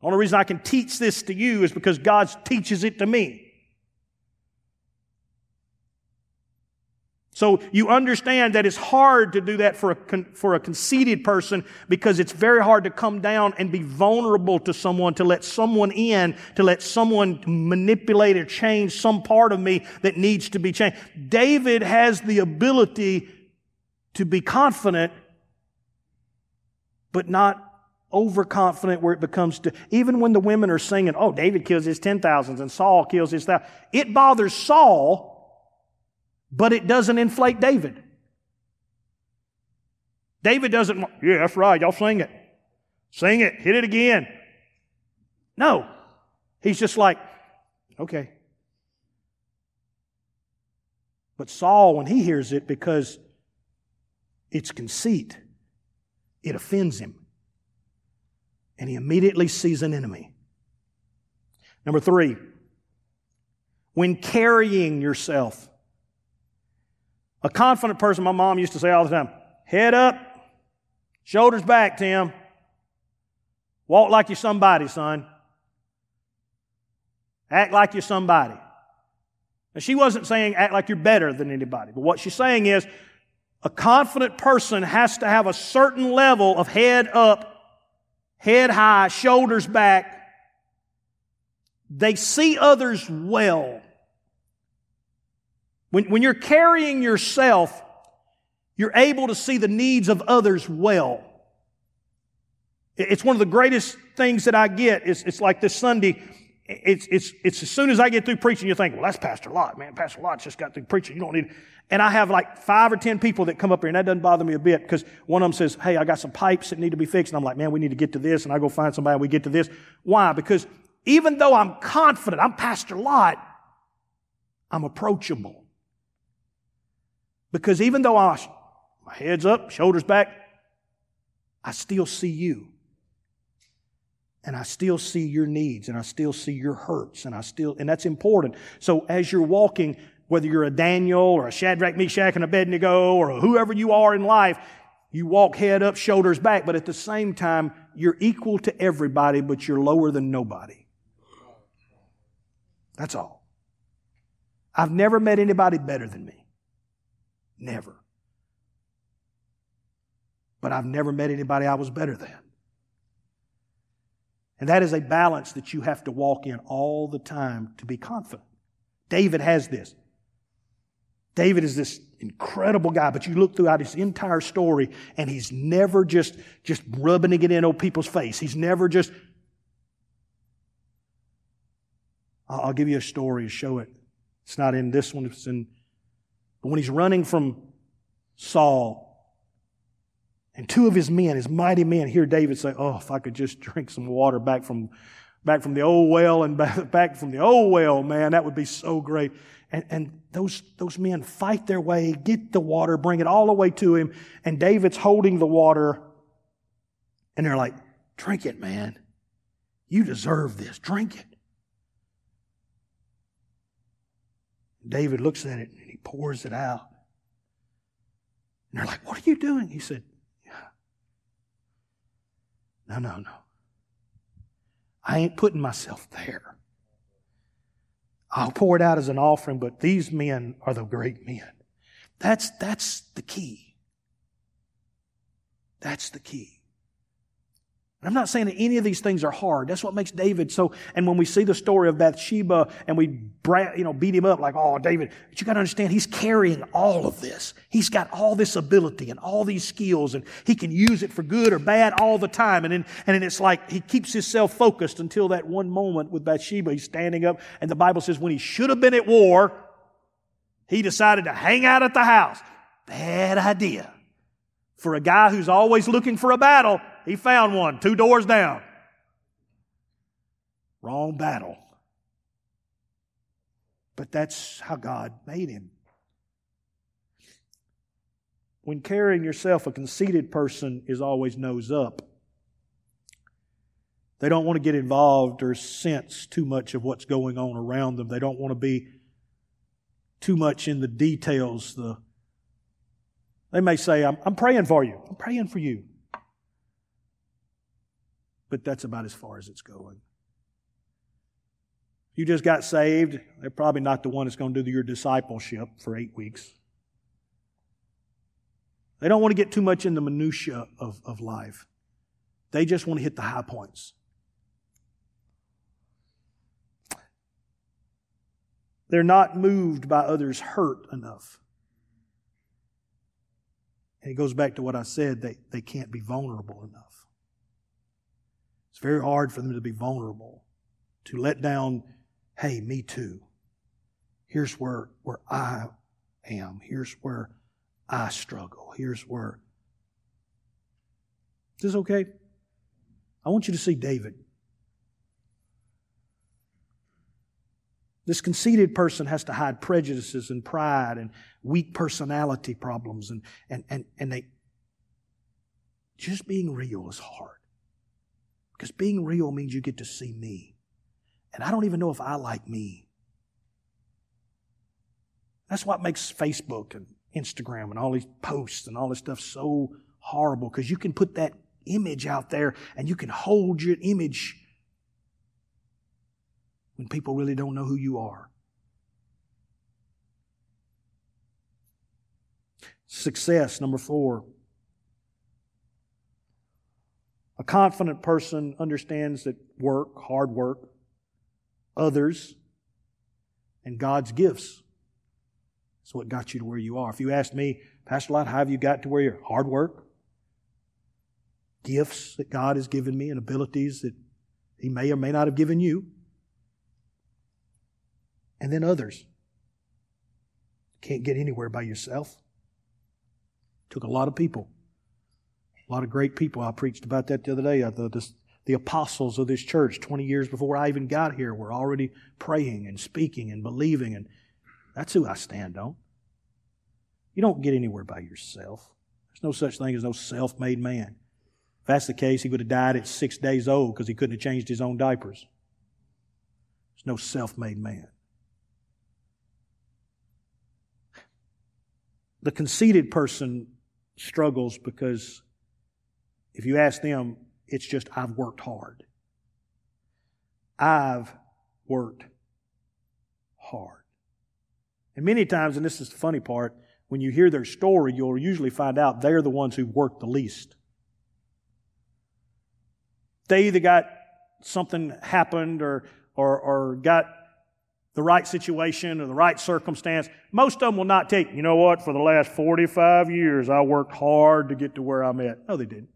The only reason I can teach this to you is because God teaches it to me. So you understand that it's hard to do that for a, con- for a conceited person because it's very hard to come down and be vulnerable to someone, to let someone in, to let someone manipulate or change some part of me that needs to be changed. David has the ability to be confident, but not overconfident where it becomes to, even when the women are singing, oh, David kills his ten thousands and Saul kills his thousand. It bothers Saul but it doesn't inflate David. David doesn't, yeah, that's right, y'all sing it. Sing it, hit it again. No. He's just like, okay. But Saul, when he hears it, because it's conceit, it offends him. And he immediately sees an enemy. Number three, when carrying yourself, a confident person, my mom used to say all the time, head up, shoulders back, Tim. Walk like you're somebody, son. Act like you're somebody. Now, she wasn't saying act like you're better than anybody, but what she's saying is a confident person has to have a certain level of head up, head high, shoulders back. They see others well. When, when you're carrying yourself, you're able to see the needs of others well. It's one of the greatest things that I get. It's, it's like this Sunday it's, it's, it's as soon as I get through preaching, you think, well, that's Pastor Lott, man. Pastor Lott's just got through preaching. You don't need, and I have like five or ten people that come up here, and that doesn't bother me a bit because one of them says, hey, I got some pipes that need to be fixed. And I'm like, man, we need to get to this. And I go find somebody, and we get to this. Why? Because even though I'm confident, I'm Pastor Lott, I'm approachable. Because even though I, my head's up, shoulders back, I still see you and I still see your needs and I still see your hurts and I still, and that's important. So as you're walking, whether you're a Daniel or a Shadrach, Meshach, and Abednego or whoever you are in life, you walk head up, shoulders back, but at the same time, you're equal to everybody, but you're lower than nobody. That's all. I've never met anybody better than me. Never. But I've never met anybody I was better than. And that is a balance that you have to walk in all the time to be confident. David has this. David is this incredible guy, but you look throughout his entire story and he's never just, just rubbing it in on people's face. He's never just. I'll give you a story to show it. It's not in this one, it's in. But when he's running from Saul, and two of his men, his mighty men, hear David say, Oh, if I could just drink some water back from, back from the old well and back, back from the old well, man, that would be so great. And, and those, those men fight their way, get the water, bring it all the way to him. And David's holding the water. And they're like, Drink it, man. You deserve this. Drink it. David looks at it pours it out. And they're like, What are you doing? He said, no, no, no. I ain't putting myself there. I'll pour it out as an offering, but these men are the great men. That's, that's the key. That's the key. I'm not saying that any of these things are hard. That's what makes David so. And when we see the story of Bathsheba and we, bra- you know, beat him up like, oh, David, but you got to understand, he's carrying all of this. He's got all this ability and all these skills, and he can use it for good or bad all the time. And then, and then it's like he keeps himself focused until that one moment with Bathsheba. He's standing up, and the Bible says when he should have been at war, he decided to hang out at the house. Bad idea. For a guy who's always looking for a battle, he found one two doors down. Wrong battle. But that's how God made him. When carrying yourself, a conceited person is always nose up. They don't want to get involved or sense too much of what's going on around them. They don't want to be too much in the details. The, they may say, I'm, I'm praying for you. I'm praying for you but that's about as far as it's going. You just got saved, they're probably not the one that's going to do your discipleship for eight weeks. They don't want to get too much in the minutiae of, of life. They just want to hit the high points. They're not moved by others' hurt enough. And it goes back to what I said, they, they can't be vulnerable enough. It's very hard for them to be vulnerable, to let down, hey, me too. Here's where, where I am. Here's where I struggle. Here's where. Is this okay? I want you to see David. This conceited person has to hide prejudices and pride and weak personality problems and, and, and, and they just being real is hard. Because being real means you get to see me. And I don't even know if I like me. That's what makes Facebook and Instagram and all these posts and all this stuff so horrible because you can put that image out there and you can hold your image when people really don't know who you are. Success, number four. A confident person understands that work, hard work, others, and God's gifts is what got you to where you are. If you asked me, Pastor Lott, how have you got to where you're? Hard work, gifts that God has given me, and abilities that He may or may not have given you. and then others. Can't get anywhere by yourself. Took a lot of people, a lot of great people. I preached about that the other day. Uh, the, the, the apostles of this church, 20 years before I even got here, were already praying and speaking and believing, and that's who I stand on. You don't get anywhere by yourself. There's no such thing as no self made man. If that's the case, he would have died at six days old because he couldn't have changed his own diapers. There's no self made man. The conceited person struggles because if you ask them, it's just, I've worked hard. I've worked hard. And many times, and this is the funny part, when you hear their story, you'll usually find out they're the ones who worked the least. They either got something happened or, or, or got the right situation or the right circumstance. Most of them will not take, you know what, for the last 45 years I worked hard to get to where I'm at. No, they didn't.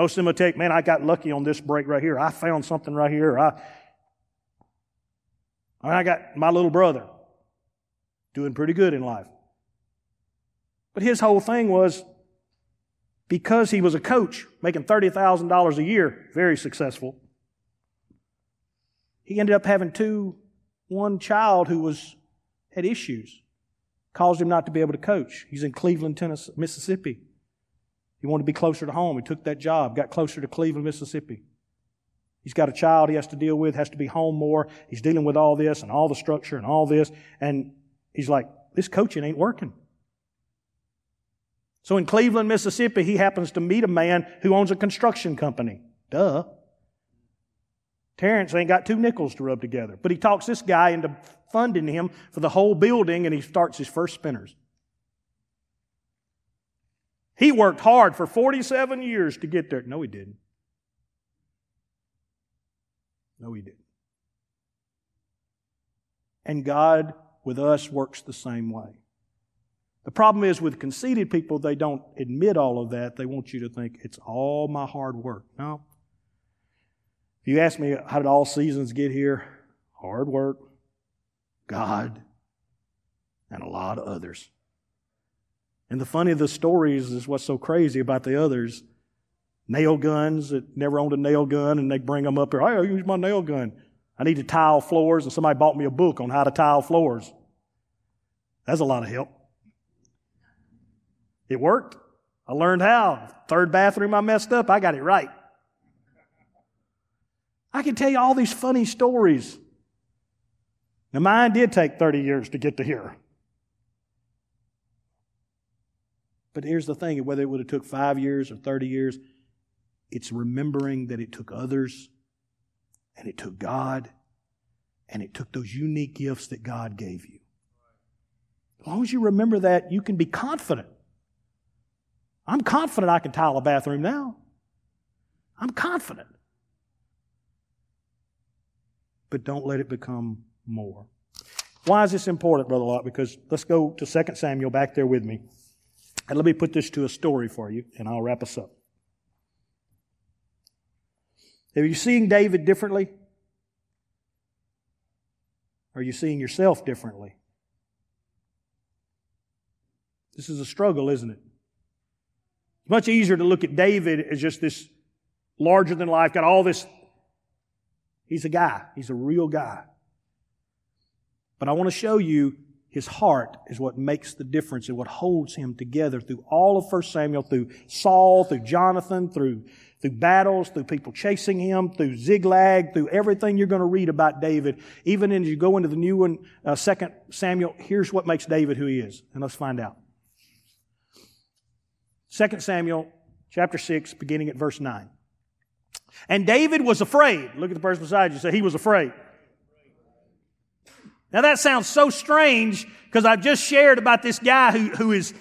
Most of them will take, man, I got lucky on this break right here. I found something right here. I, I mean, I got my little brother doing pretty good in life. But his whole thing was because he was a coach making $30,000 a year, very successful, he ended up having two, one child who was had issues, caused him not to be able to coach. He's in Cleveland, Tennessee, Mississippi. He wanted to be closer to home. He took that job, got closer to Cleveland, Mississippi. He's got a child he has to deal with, has to be home more. He's dealing with all this and all the structure and all this. And he's like, this coaching ain't working. So in Cleveland, Mississippi, he happens to meet a man who owns a construction company. Duh. Terrence ain't got two nickels to rub together. But he talks this guy into funding him for the whole building and he starts his first spinners. He worked hard for 47 years to get there. No, he didn't. No, he didn't. And God with us works the same way. The problem is with conceited people, they don't admit all of that. They want you to think it's all my hard work. No, if you ask me, how did all seasons get here? Hard work, God, and a lot of others. And the funny of the stories is what's so crazy about the others. Nail guns that never owned a nail gun, and they bring them up here. I use my nail gun. I need to tile floors, and somebody bought me a book on how to tile floors. That's a lot of help. It worked. I learned how. Third bathroom I messed up, I got it right. I can tell you all these funny stories. Now, mine did take 30 years to get to here. But here's the thing whether it would have took five years or 30 years, it's remembering that it took others and it took God and it took those unique gifts that God gave you. As long as you remember that, you can be confident. I'm confident I can tile a bathroom now. I'm confident but don't let it become more. Why is this important, Brother Locke? Because let's go to 2 Samuel back there with me. And let me put this to a story for you, and I'll wrap us up. Are you seeing David differently? Are you seeing yourself differently? This is a struggle, isn't it? It's much easier to look at David as just this larger than life, got all this He's a guy. He's a real guy. But I want to show you his heart is what makes the difference and what holds him together through all of 1 Samuel, through Saul, through Jonathan, through, through battles, through people chasing him, through Ziklag, through everything you're going to read about David. Even as you go into the new one, uh, 2 Samuel, here's what makes David who he is. And let's find out. 2 Samuel chapter 6, beginning at verse 9. And David was afraid. Look at the person beside you. Say, he was afraid. Now that sounds so strange because I've just shared about this guy who, who is.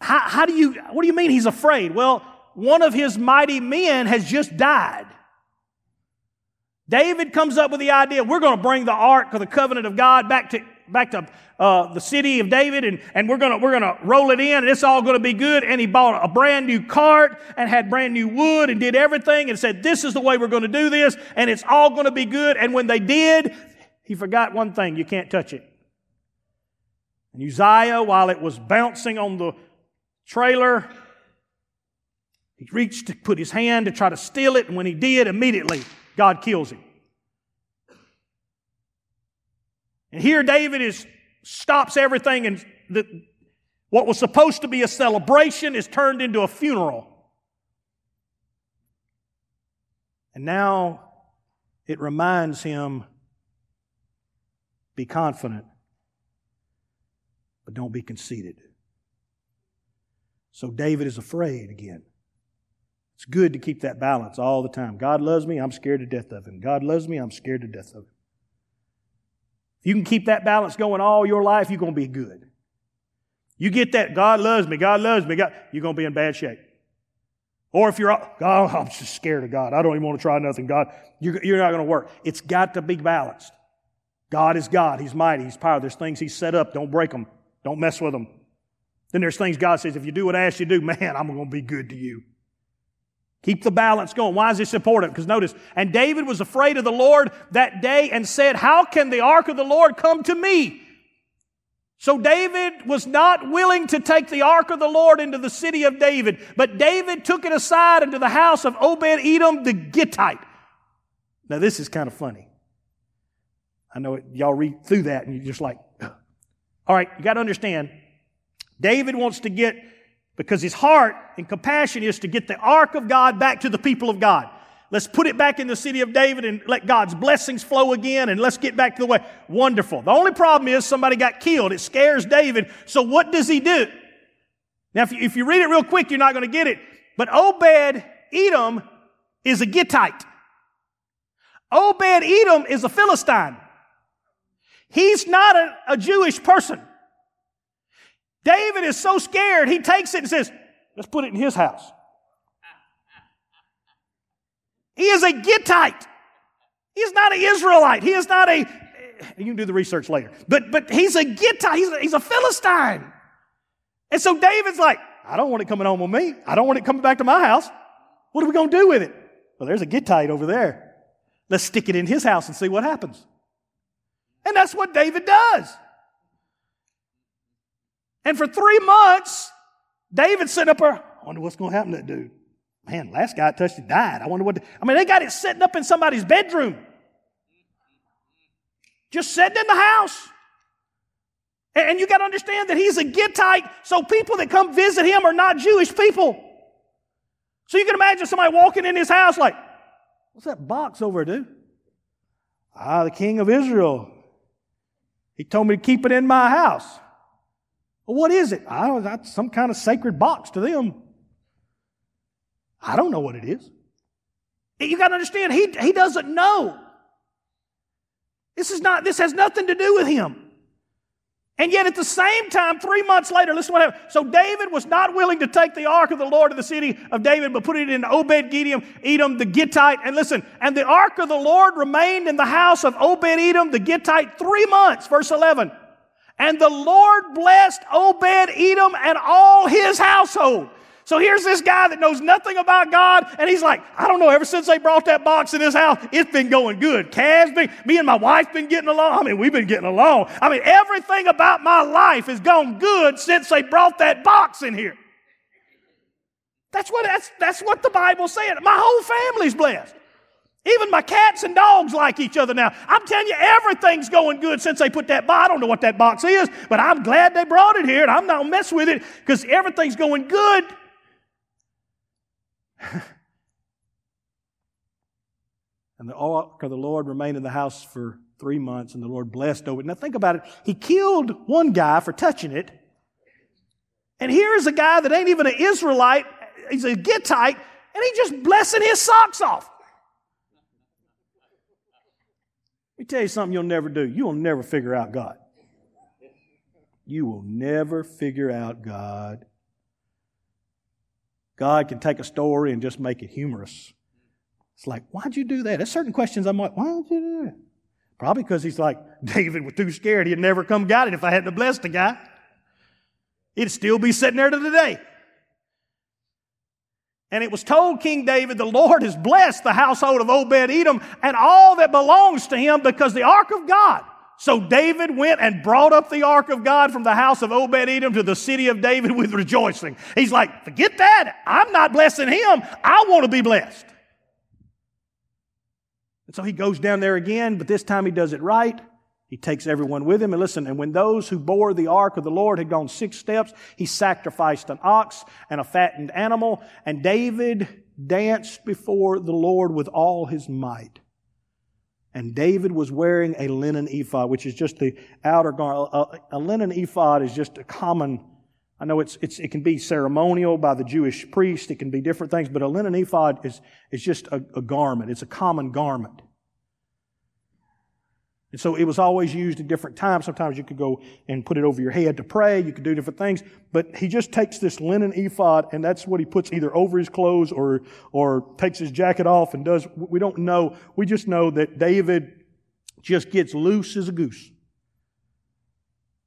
How, how do you, what do you mean he's afraid? Well, one of his mighty men has just died. David comes up with the idea we're going to bring the ark of the covenant of God back to back to uh, the city of David, and, and we're gonna we're gonna roll it in, and it's all gonna be good. And he bought a brand new cart and had brand new wood and did everything, and said, "This is the way we're gonna do this, and it's all gonna be good." And when they did, he forgot one thing: you can't touch it. And Uzziah, while it was bouncing on the trailer, he reached to put his hand to try to steal it, and when he did, immediately God kills him. And here David is stops everything and the, what was supposed to be a celebration is turned into a funeral. And now it reminds him be confident, but don't be conceited. So David is afraid again. It's good to keep that balance all the time. God loves me, I'm scared to death of him. God loves me, I'm scared to death of him. If you can keep that balance going all your life, you're going to be good. You get that, God loves me, God loves me, God, you're going to be in bad shape. Or if you're, oh, I'm just scared of God. I don't even want to try nothing. God, you're, you're not going to work. It's got to be balanced. God is God. He's mighty. He's powerful. There's things He's set up. Don't break them. Don't mess with them. Then there's things God says, if you do what I ask you to do, man, I'm going to be good to you. Keep the balance going. Why is this important? Because notice, and David was afraid of the Lord that day and said, How can the ark of the Lord come to me? So David was not willing to take the ark of the Lord into the city of David, but David took it aside into the house of Obed Edom the Gittite. Now, this is kind of funny. I know it, y'all read through that and you're just like, all right, you got to understand. David wants to get because his heart and compassion is to get the ark of God back to the people of God. Let's put it back in the city of David and let God's blessings flow again and let's get back to the way. Wonderful. The only problem is somebody got killed. It scares David. So what does he do? Now, if you, if you read it real quick, you're not going to get it. But Obed Edom is a Gittite. Obed Edom is a Philistine. He's not a, a Jewish person. David is so scared, he takes it and says, let's put it in his house. He is a Gittite. He is not an Israelite. He is not a, you can do the research later, but, but he's a Gittite. He's a, he's a Philistine. And so David's like, I don't want it coming home with me. I don't want it coming back to my house. What are we going to do with it? Well, there's a Gittite over there. Let's stick it in his house and see what happens. And that's what David does. And for three months, David sitting up there, I wonder what's going to happen to that dude. Man, last guy I touched it died. I wonder what. the, I mean, they got it sitting up in somebody's bedroom. Just sitting in the house. And you got to understand that he's a Gittite, so people that come visit him are not Jewish people. So you can imagine somebody walking in his house like, what's that box over there, dude? Ah, the king of Israel. He told me to keep it in my house. Well, what is it? I don't. That's some kind of sacred box to them. I don't know what it is. You got to understand, he, he doesn't know. This is not, this has nothing to do with him. And yet at the same time, three months later, listen what happened. So David was not willing to take the ark of the Lord to the city of David, but put it in Obed Gideon, Edom, the Gittite. And listen, and the ark of the Lord remained in the house of Obed Edom, the Gittite, three months, verse 11. And the Lord blessed Obed Edom and all his household. So here's this guy that knows nothing about God, and he's like, I don't know, ever since they brought that box in this house, it's been going good. Cav's been, me and my wife been getting along. I mean, we've been getting along. I mean, everything about my life has gone good since they brought that box in here. That's what, that's, that's what the Bible's saying. My whole family's blessed. Even my cats and dogs like each other now. I'm telling you, everything's going good since they put that box. I don't know what that box is, but I'm glad they brought it here, and I'm not mess with it because everything's going good. and the ark of the Lord remained in the house for three months, and the Lord blessed over it. Now think about it. He killed one guy for touching it. And here's a guy that ain't even an Israelite, he's a Gittite, and he just blessing his socks off. Let me tell you something you'll never do. You'll never figure out God. You will never figure out God. God can take a story and just make it humorous. It's like, why'd you do that? There's certain questions I'm like, why'd you do that? Probably because he's like, David was too scared. He'd never come got it if I hadn't blessed the guy. It'd still be sitting there to the day. And it was told King David, the Lord has blessed the household of Obed Edom and all that belongs to him because the ark of God. So David went and brought up the ark of God from the house of Obed Edom to the city of David with rejoicing. He's like, forget that. I'm not blessing him. I want to be blessed. And so he goes down there again, but this time he does it right. He takes everyone with him. And listen, and when those who bore the ark of the Lord had gone six steps, he sacrificed an ox and a fattened animal. And David danced before the Lord with all his might. And David was wearing a linen ephod, which is just the outer garment. A, a, linen ephod is just a common, I know it's, it's, it can be ceremonial by the Jewish priest. It can be different things, but a linen ephod is, is just a, a garment. It's a common garment. And so it was always used at different times. Sometimes you could go and put it over your head to pray. You could do different things. But he just takes this linen ephod and that's what he puts either over his clothes or, or takes his jacket off and does. We don't know. We just know that David just gets loose as a goose.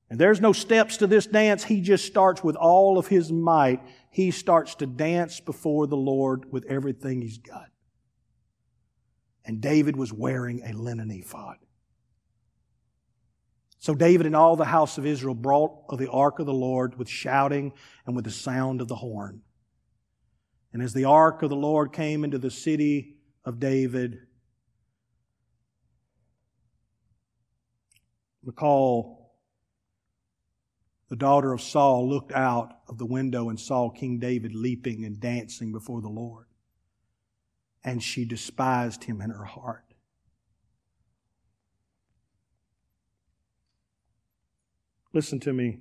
And there's no steps to this dance. He just starts with all of his might. He starts to dance before the Lord with everything he's got. And David was wearing a linen ephod. So David and all the house of Israel brought of the ark of the Lord with shouting and with the sound of the horn. And as the ark of the Lord came into the city of David, Michal the daughter of Saul, looked out of the window and saw King David leaping and dancing before the Lord. And she despised him in her heart. Listen to me.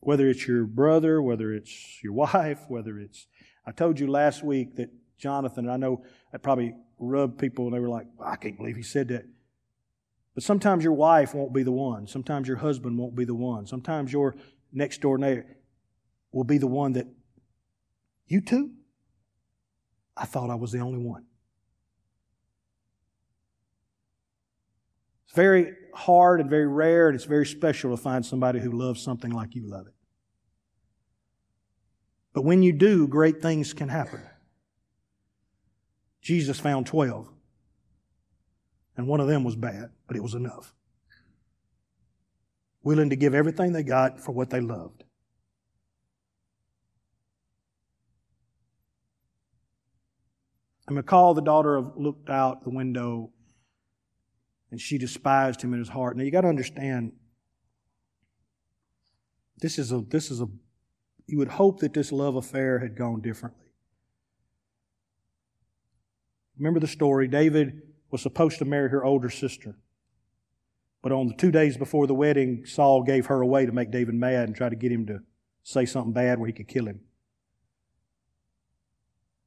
Whether it's your brother, whether it's your wife, whether it's. I told you last week that Jonathan, I know that probably rubbed people and they were like, I can't believe he said that. But sometimes your wife won't be the one. Sometimes your husband won't be the one. Sometimes your next door neighbor will be the one that, you too? I thought I was the only one. It's very hard and very rare, and it's very special to find somebody who loves something like you love it. But when you do, great things can happen. Jesus found 12, and one of them was bad, but it was enough. Willing to give everything they got for what they loved. And Michal, the daughter of, looked out the window and she despised him in his heart. Now you got to understand, this is a this is a you would hope that this love affair had gone differently. Remember the story. David was supposed to marry her older sister. But on the two days before the wedding, Saul gave her away to make David mad and try to get him to say something bad where he could kill him.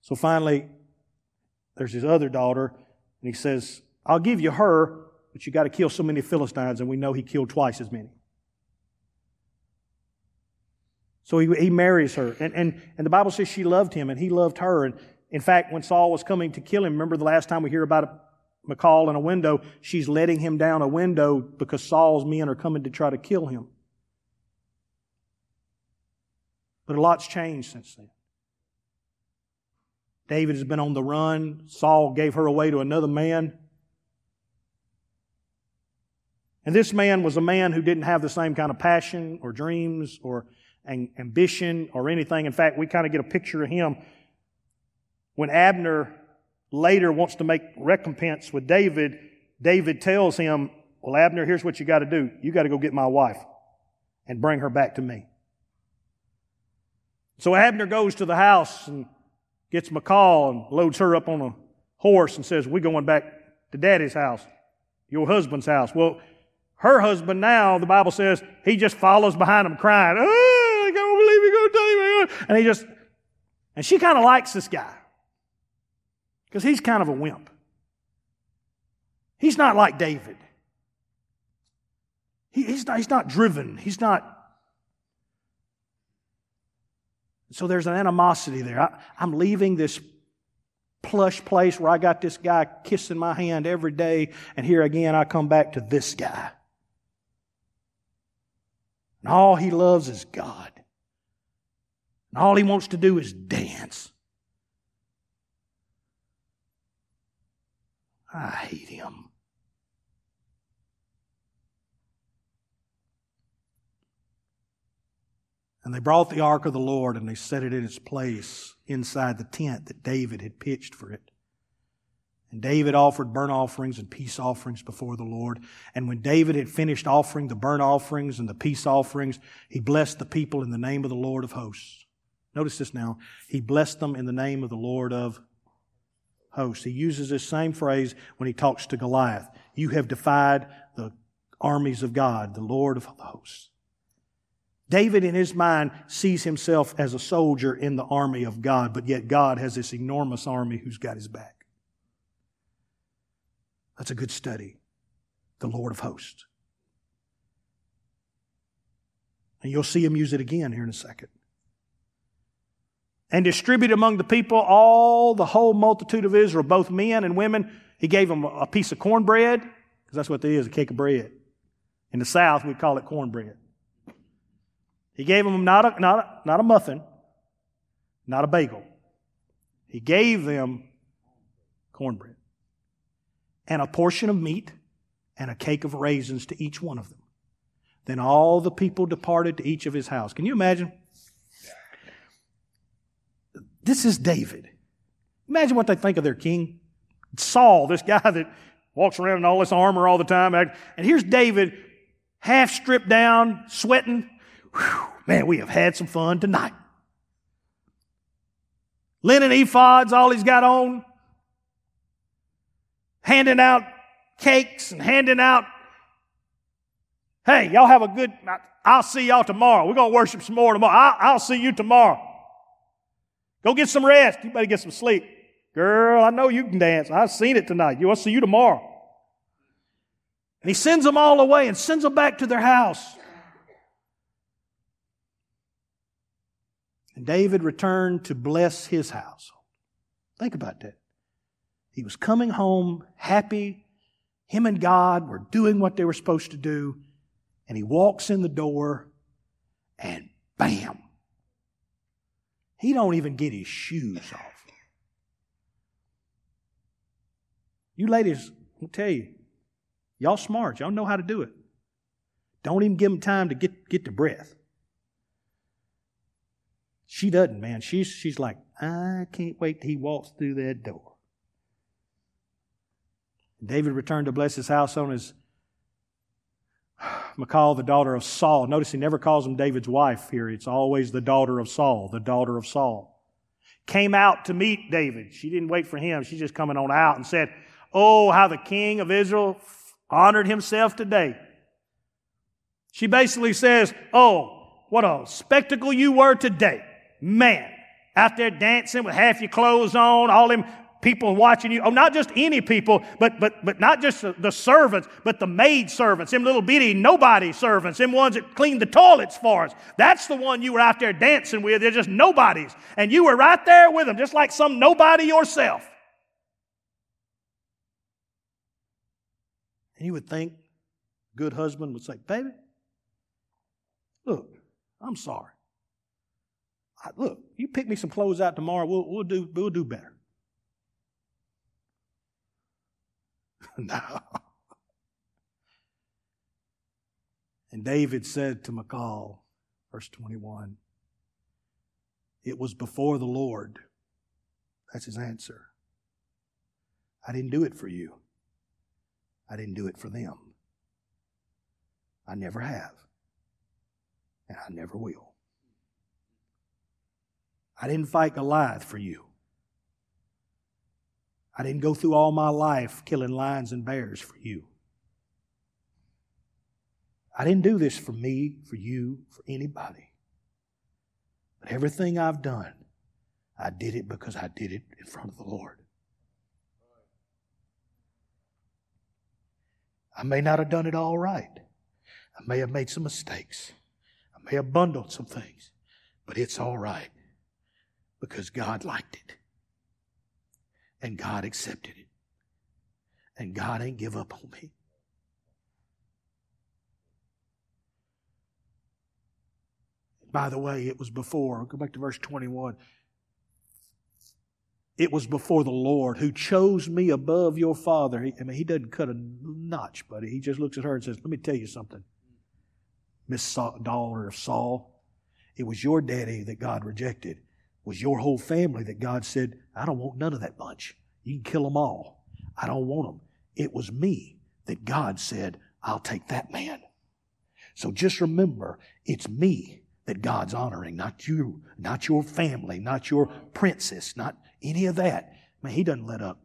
So finally, there's his other daughter, and he says, I'll give you her but you got to kill so many Philistines, and we know he killed twice as many. So he, he marries her. And, and, and the Bible says she loved him, and he loved her. And in fact, when Saul was coming to kill him, remember the last time we hear about a Michal in a window, she's letting him down a window because Saul's men are coming to try to kill him. But a lot's changed since then. David has been on the run. Saul gave her away to another man. And this man was a man who didn't have the same kind of passion or dreams or ambition or anything. In fact, we kind of get a picture of him when Abner later wants to make recompense with David. David tells him, Well, Abner, here's what you got to do. You got to go get my wife and bring her back to me. So Abner goes to the house and gets Michal and loads her up on a horse and says, We're going back to daddy's house, your husband's house. Well, her husband now, the Bible says, he just follows behind him crying, oh, I can't believe you're going to tell me. And he just, and she kind of likes this guy because he's kind of a wimp. He's not like David. He, he's, not, he's not driven. He's not. So there's an animosity there. I, I'm leaving this plush place where I got this guy kissing my hand every day, and here again I come back to this guy. And all he loves is God. And all he wants to do is dance. I hate him. And they brought the ark of the Lord and they set it in its place inside the tent that David had pitched for it. And David offered burnt offerings and peace offerings before the Lord. And when David had finished offering the burnt offerings and the peace offerings, he blessed the people in the name of the Lord of hosts. Notice this now. He blessed them in the name of the Lord of hosts. He uses this same phrase when he talks to Goliath. You have defied the armies of God, the Lord of hosts. David, in his mind, sees himself as a soldier in the army of God, but yet God has this enormous army who's got his back. That's a good study. The Lord of hosts. And you'll see him use it again here in a second. And distribute among the people all the whole multitude of Israel, both men and women. He gave them a piece of cornbread, because that's what it is, a cake of bread. In the South, we call it cornbread. He gave them not a, not a, not a muffin, not a bagel. He gave them cornbread and a portion of meat and a cake of raisins to each one of them. Then all the people departed to each of his house. Can you imagine? This is David. Imagine what they think of their king. Saul, this guy that walks around in all this armor all the time. And here's David, half stripped down, sweating, Whew, man, we have had some fun tonight. Linen ephods, all he's got on. Handing out cakes and handing out. Hey, y'all have a good, I'll see y'all tomorrow. We're going to worship some more tomorrow. I'll, I'll see you tomorrow. Go get some rest. You better get some sleep. Girl, I know you can dance. I've seen it tonight. Will see you tomorrow. And he sends them all away and sends them back to their house. And David returned to bless his house. Think about that. He was coming home happy. Him and God were doing what they were supposed to do. And he walks in the door and bam. He don't even get his shoes off. You ladies, I'll tell you, y'all smart. Y'all know how to do it. Don't even give him time to get, get the breath. She doesn't, man. She's, she's like, I can't wait till he walks through that door. David returned to bless his house on his Michal, the daughter of Saul. Notice he never calls him David's wife here. It's always the daughter of Saul, the daughter of Saul. Came out to meet David. She didn't wait for him. She's just coming on out and said, Oh, how the king of Israel honored himself today. She basically says, Oh, what a spectacle you were today. Man, out there dancing with half your clothes on, all them people watching you. Oh, not just any people, but but but not just the servants, but the maid servants, them little bitty nobody servants, them ones that clean the toilets for us. That's the one you were out there dancing with. They're just nobodies, and you were right there with them, just like some nobody yourself. And you would think, good husband would say, "Baby, look, I'm sorry look, you pick me some clothes out tomorrow, we'll, we'll, do, we'll do better. no. And David said to Michal, verse 21, it was before the Lord. That's his answer. I didn't do it for you. I didn't do it for them. I never have. And I never will. I didn't fight Goliath for you. I didn't go through all my life killing lions and bears for you. I didn't do this for me, for you, for anybody. But everything I've done, I did it because I did it in front of the Lord. I may not have done it all right. I may have made some mistakes. I may have bundled some things, but it's all right because God liked it. And God accepted it. And God ain't give up on me. By the way, it was before, go back to verse 21. It was before the Lord who chose me above your father. He, I mean, he doesn't cut a notch, buddy. He just looks at her and says, Let me tell you something. Miss Daughter of Saul, it was your daddy that God rejected. Was your whole family that God said, I don't want none of that bunch. You can kill them all. I don't want them. It was me that God said, I'll take that man. So just remember, it's me that God's honoring, not you, not your family, not your princess, not any of that. Man, he doesn't let up.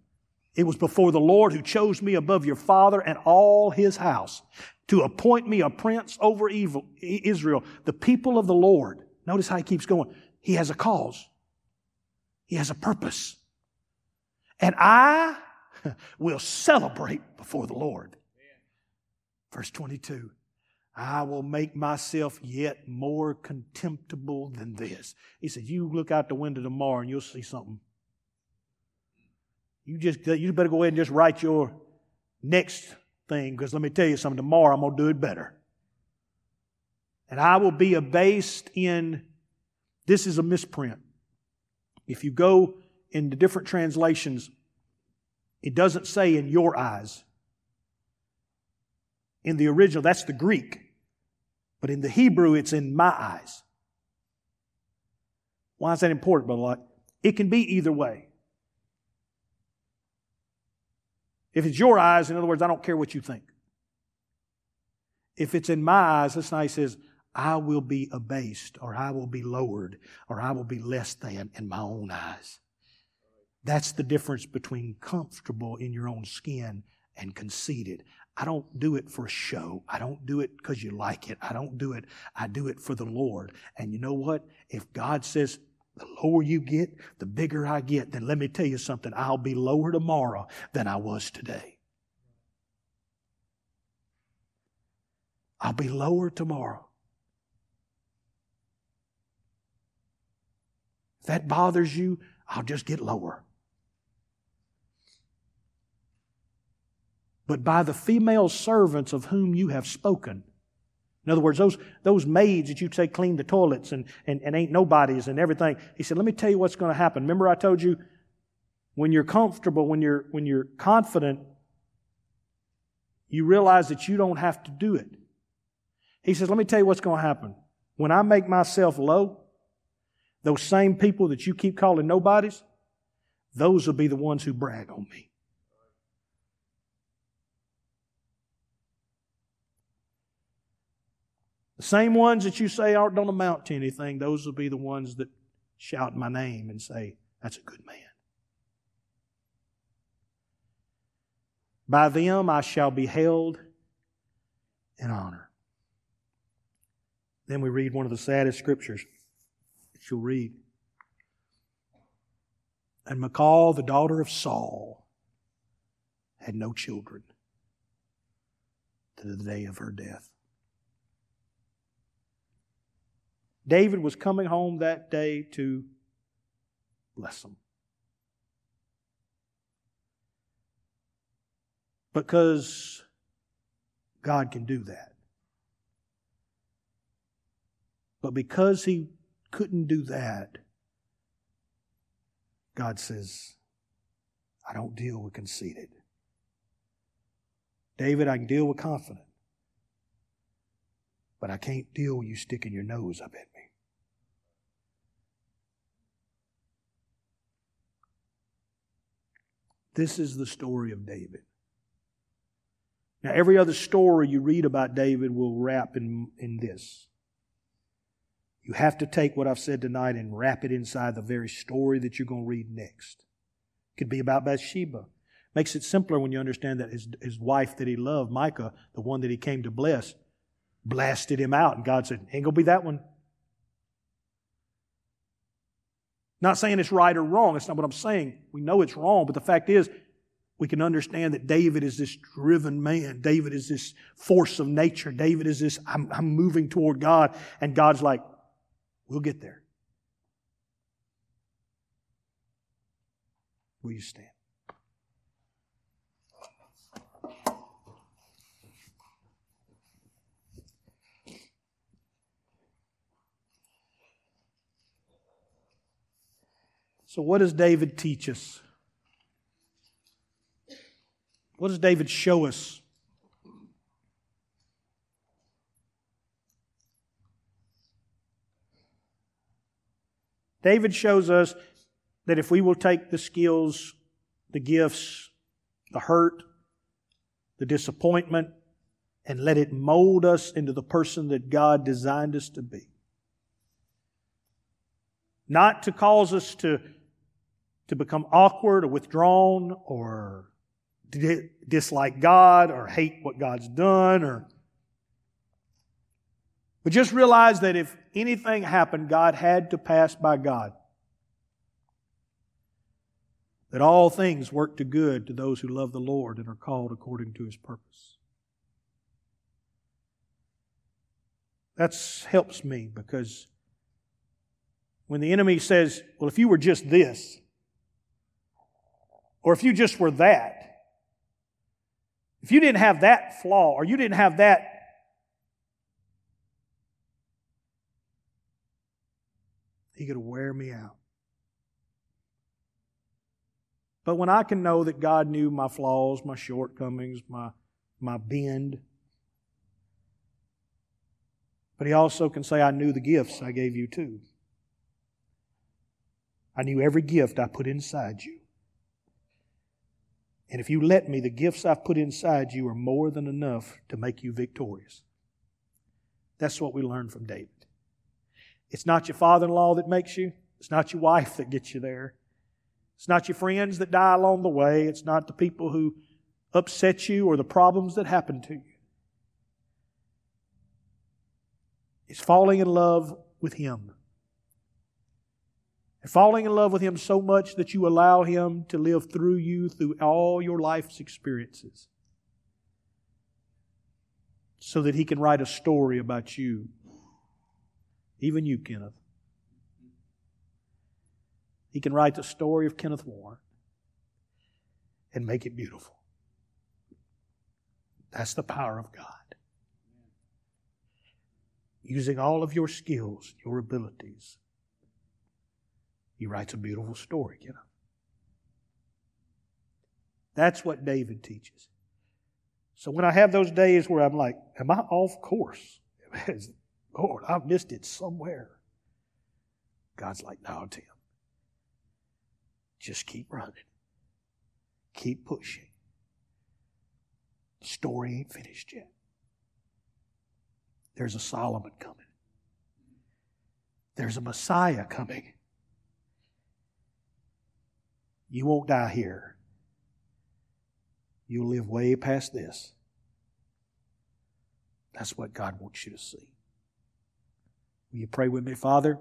It was before the Lord who chose me above your father and all his house to appoint me a prince over evil, Israel, the people of the Lord. Notice how he keeps going. He has a cause. He has a purpose. And I will celebrate before the Lord. Verse 22. I will make myself yet more contemptible than this. He said, You look out the window tomorrow and you'll see something. You just you better go ahead and just write your next thing, because let me tell you something, tomorrow I'm gonna do it better. And I will be abased in this is a misprint. If you go in the different translations, it doesn't say in your eyes. In the original, that's the Greek. But in the Hebrew, it's in my eyes. Why is that important, Brother Lott? It can be either way. If it's your eyes, in other words, I don't care what you think. If it's in my eyes, this nice says, I will be abased, or I will be lowered, or I will be less than in my own eyes. That's the difference between comfortable in your own skin and conceited. I don't do it for a show. I don't do it because you like it. I don't do it. I do it for the Lord. And you know what? If God says, the lower you get, the bigger I get, then let me tell you something. I'll be lower tomorrow than I was today. I'll be lower tomorrow. That bothers you, I'll just get lower. but by the female servants of whom you have spoken. In other words, those, those maids that you say clean the toilets and, and, and ain't nobodies and everything. He said, let me tell you what's going to happen. Remember I told you when you're comfortable, when you're, when you're confident, you realize that you don't have to do it. He says, let me tell you what's going to happen. When I make myself low, those same people that you keep calling nobodies, those will be the ones who brag on me. The same ones that you say aren't don't amount to anything, those will be the ones that shout my name and say, That's a good man. By them I shall be held in honor. Then we read one of the saddest scriptures you'll read. And Michal, the daughter of Saul, had no children to the day of her death. David was coming home that day to bless them. Because God can do that. But because he couldn't do that, God says, I don't deal with conceited. David, I can deal with confident. But I can't deal with you sticking your nose up at me. This is the story of David. Now, every other story you read about David will wrap in, in this. You have to take what I've said tonight and wrap it inside the very story that you're going to read next. It could be about Bathsheba. Makes it simpler when you understand that his, his wife that he loved, Micah, the one that he came to bless, blasted him out. And God said, Ain't going to be that one. Not saying it's right or wrong. That's not what I'm saying. We know it's wrong, but the fact is, we can understand that David is this driven man. David is this force of nature. David is this, I'm, I'm moving toward God. And God's like, We'll get there. Will you stand? So, what does David teach us? What does David show us? David shows us that if we will take the skills, the gifts, the hurt, the disappointment, and let it mold us into the person that God designed us to be. Not to cause us to, to become awkward or withdrawn or dislike God or hate what God's done or but just realize that if anything happened, God had to pass by God. That all things work to good to those who love the Lord and are called according to his purpose. That helps me because when the enemy says, well, if you were just this, or if you just were that, if you didn't have that flaw, or you didn't have that He could wear me out. But when I can know that God knew my flaws, my shortcomings, my, my bend, but He also can say, I knew the gifts I gave you too. I knew every gift I put inside you. And if you let me, the gifts I've put inside you are more than enough to make you victorious. That's what we learn from David. It's not your father in law that makes you, it's not your wife that gets you there. It's not your friends that die along the way. It's not the people who upset you or the problems that happen to you. It's falling in love with Him. And falling in love with Him so much that you allow Him to live through you through all your life's experiences. So that He can write a story about you even you, Kenneth. He can write the story of Kenneth Warren and make it beautiful. That's the power of God. Using all of your skills, your abilities, he writes a beautiful story, Kenneth. That's what David teaches. So when I have those days where I'm like, am I off course? Lord, I've missed it somewhere. God's like, no, Tim. Just keep running. Keep pushing. The story ain't finished yet. There's a Solomon coming. There's a Messiah coming. You won't die here. You'll live way past this. That's what God wants you to see. Will you pray with me, Father?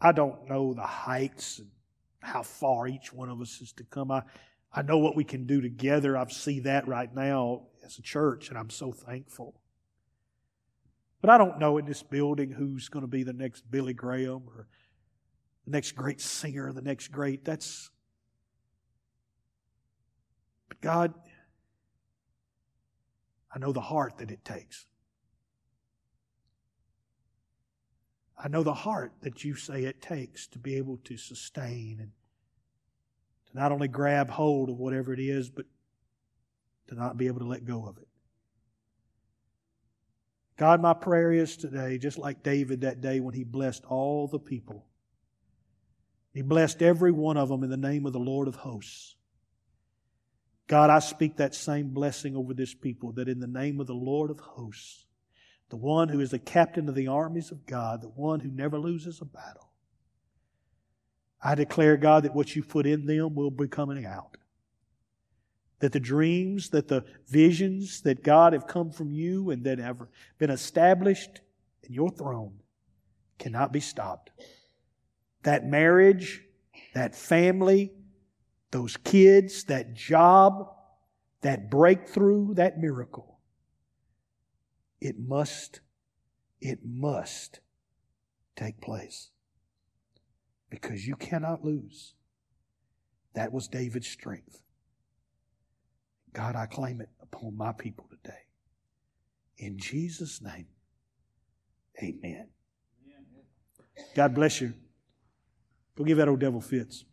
I don't know the heights and how far each one of us is to come. I, I know what we can do together. I see that right now as a church, and I'm so thankful. But I don't know in this building who's going to be the next Billy Graham or the next great singer, the next great. That's. But God, I know the heart that it takes. I know the heart that you say it takes to be able to sustain and to not only grab hold of whatever it is, but to not be able to let go of it. God, my prayer is today, just like David that day when he blessed all the people. He blessed every one of them in the name of the Lord of hosts. God, I speak that same blessing over this people, that in the name of the Lord of hosts, the one who is the captain of the armies of God, the one who never loses a battle. I declare, God, that what you put in them will be coming out. That the dreams, that the visions that God have come from you and that have been established in your throne cannot be stopped. That marriage, that family, those kids, that job, that breakthrough, that miracle it must, it must take place. Because you cannot lose. That was David's strength. God, I claim it upon my people today. In Jesus' name, amen. God bless you. Go give that old devil fits.